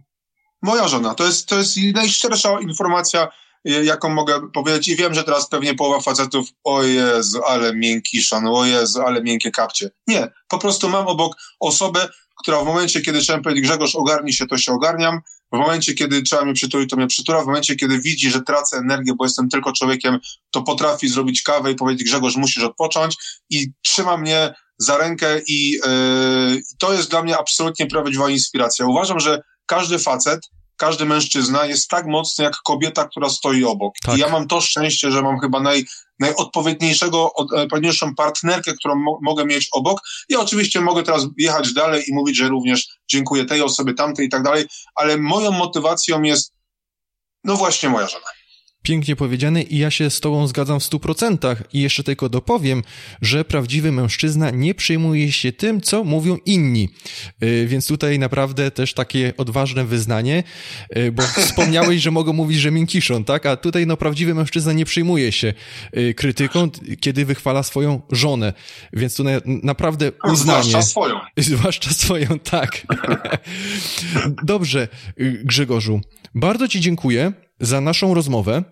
Moja żona. To jest, to jest najszczersza informacja, y, jaką mogę powiedzieć i wiem, że teraz pewnie połowa facetów, o Jezu, ale miękki szan, o Jezu, ale miękkie kapcie. Nie, po prostu mam obok osobę, która w momencie, kiedy trzeba powiedzieć, Grzegorz, ogarnij się, to się ogarniam, w momencie, kiedy trzeba mnie przytulić, to mnie przytula, w momencie, kiedy widzi, że tracę energię, bo jestem tylko człowiekiem, to potrafi zrobić kawę i powiedzieć, Grzegorz, musisz odpocząć i trzyma mnie za rękę i yy, to jest dla mnie absolutnie prawdziwa inspiracja. Uważam, że każdy facet, każdy mężczyzna jest tak mocny jak kobieta, która stoi obok. Tak. I ja mam to szczęście, że mam chyba naj, najodpowiedniejszego, odpowiedniejszą partnerkę, którą mo mogę mieć obok. I oczywiście mogę teraz jechać dalej i mówić, że również dziękuję tej osobie, tamtej i tak dalej, ale moją motywacją jest, no właśnie moja żona. Pięknie powiedziane i ja się z Tobą zgadzam w stu procentach. I jeszcze tylko dopowiem, że prawdziwy mężczyzna nie przejmuje się tym, co mówią inni. Yy, więc tutaj naprawdę też takie odważne wyznanie, yy, bo wspomniałeś, że mogą mówić, że miękiszą, tak? A tutaj no prawdziwy mężczyzna nie przejmuje się yy, krytyką, kiedy wychwala swoją żonę. Więc tu na, naprawdę uznanie. Zwłaszcza swoją. Zwłaszcza swoją, tak. Dobrze, Grzegorzu. Bardzo Ci dziękuję za naszą rozmowę,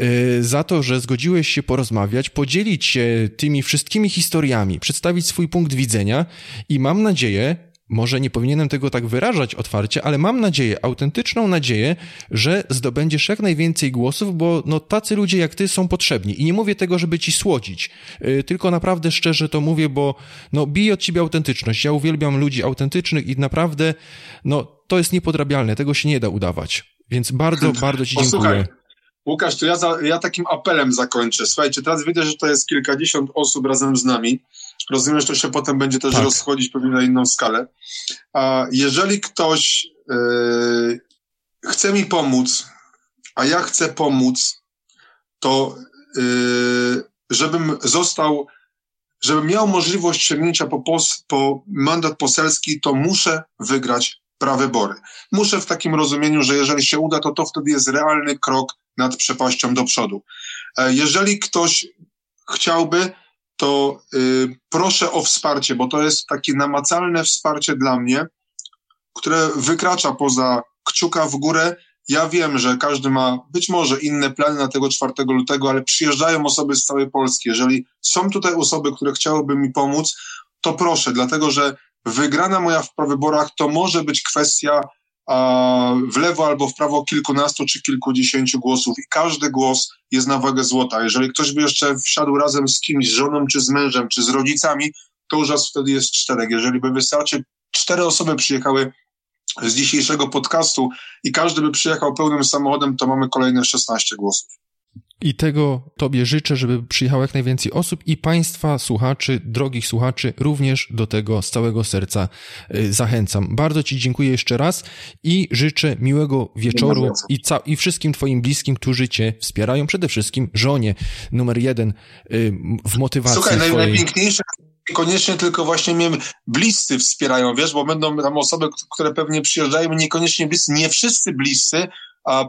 y, za to, że zgodziłeś się porozmawiać, podzielić się tymi wszystkimi historiami, przedstawić swój punkt widzenia i mam nadzieję, może nie powinienem tego tak wyrażać otwarcie, ale mam nadzieję, autentyczną nadzieję, że zdobędziesz jak najwięcej głosów, bo no tacy ludzie jak ty są potrzebni. I nie mówię tego, żeby ci słodzić, yy, tylko naprawdę szczerze to mówię, bo no bije od ciebie autentyczność. Ja uwielbiam ludzi autentycznych i naprawdę no to jest niepodrabialne, tego się nie da udawać. Więc bardzo, bardzo Ci Posłuchaj, dziękuję. Łukasz, to ja, za, ja takim apelem zakończę. Słuchajcie, teraz widzę, że to jest kilkadziesiąt osób razem z nami. Rozumiem, że to się potem będzie też tak. rozchodzić pewnie na inną skalę. A jeżeli ktoś yy, chce mi pomóc, a ja chcę pomóc, to yy, żebym został, żebym miał możliwość sięgnięcia po, pos, po mandat poselski, to muszę wygrać prawybory. Muszę w takim rozumieniu, że jeżeli się uda, to to wtedy jest realny krok nad przepaścią do przodu. E, jeżeli ktoś chciałby, to y, proszę o wsparcie, bo to jest takie namacalne wsparcie dla mnie, które wykracza poza kciuka w górę. Ja wiem, że każdy ma być może inne plany na tego 4 lutego, ale przyjeżdżają osoby z całej Polski. Jeżeli są tutaj osoby, które chciałyby mi pomóc, to proszę, dlatego że wygrana moja w prawyborach to może być kwestia w lewo albo w prawo kilkunastu czy kilkudziesięciu głosów i każdy głos jest na wagę złota. Jeżeli ktoś by jeszcze wsiadł razem z kimś, z żoną czy z mężem, czy z rodzicami, to już raz wtedy jest czterech. Jeżeli by wystarczy, cztery osoby przyjechały z dzisiejszego podcastu i każdy by przyjechał pełnym samochodem, to mamy kolejne 16 głosów. I tego Tobie życzę, żeby przyjechało jak najwięcej osób i Państwa słuchaczy, drogich słuchaczy, również do tego z całego serca y, zachęcam. Bardzo Ci dziękuję jeszcze raz i życzę miłego wieczoru i, ca- i wszystkim Twoim bliskim, którzy Cię wspierają. Przede wszystkim żonie numer jeden y, w motywacji Słuchaj, najpiękniejsze niekoniecznie tylko właśnie mnie bliscy wspierają, wiesz, bo będą tam osoby, które pewnie przyjeżdżają, niekoniecznie bliscy, nie wszyscy bliscy,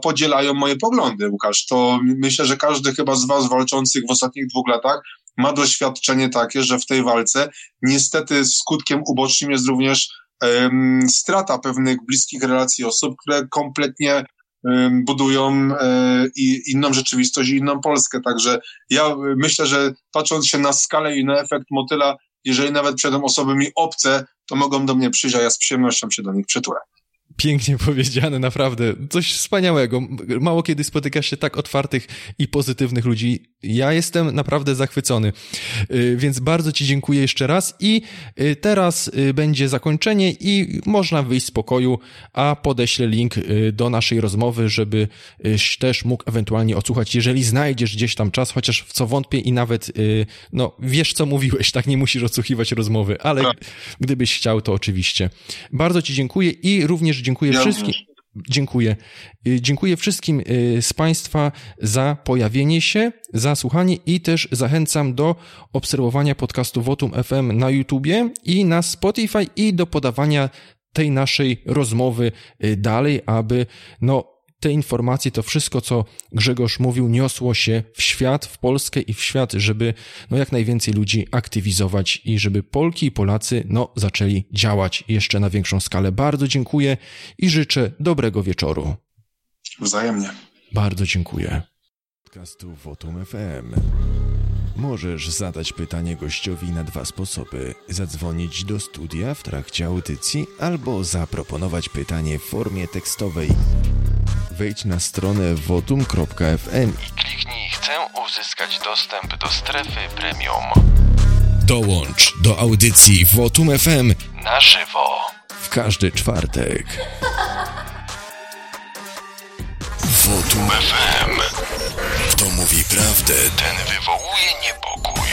podzielają moje poglądy, Łukasz. To myślę, że każdy chyba z was walczących w ostatnich dwóch latach ma doświadczenie takie, że w tej walce niestety skutkiem ubocznym jest również um, strata pewnych bliskich relacji osób, które kompletnie um, budują um, inną rzeczywistość i inną Polskę. Także ja myślę, że patrząc się na skalę i na efekt motyla, jeżeli nawet przejdą osoby mi obce, to mogą do mnie przyjść, a ja z przyjemnością się do nich przytulę. Pięknie powiedziane, naprawdę. Coś wspaniałego. Mało kiedy spotyka się tak otwartych i pozytywnych ludzi. Ja jestem naprawdę zachwycony. Y, więc bardzo Ci dziękuję jeszcze raz i y, teraz y, będzie zakończenie i można wyjść z pokoju, a podeślę link do naszej rozmowy, żebyś też mógł ewentualnie odsłuchać, jeżeli znajdziesz gdzieś tam czas, chociaż w co wątpię i nawet, no, wiesz co mówiłeś, tak nie musisz odsłuchiwać rozmowy, ale tak. gdybyś chciał, to oczywiście. Bardzo Ci dziękuję i również dziękuję ja wszystkim. Dziękuję. Y, dziękuję wszystkim y, z Państwa za pojawienie się, za słuchanie i też zachęcam do obserwowania podcastu Votum FM na YouTubie i na Spotify i do podawania tej naszej rozmowy y, dalej, aby no te informacje, to wszystko, co Grzegorz mówił, niosło się w świat, w Polskę i w świat, żeby no, jak najwięcej ludzi aktywizować i żeby Polki i Polacy no, zaczęli działać jeszcze na większą skalę. Bardzo dziękuję i życzę dobrego wieczoru. Wzajemnie. Bardzo dziękuję. Podcastu Votum FM. Możesz zadać pytanie gościowi na dwa sposoby: zadzwonić do studia w trakcie audycji albo zaproponować pytanie w formie tekstowej. Wejdź na stronę votum.fm i kliknij Chcę uzyskać dostęp do strefy premium. Dołącz do audycji Votum FM na żywo w każdy czwartek. Votum FM. Kto mówi prawdę, ten wywołuje niepokój.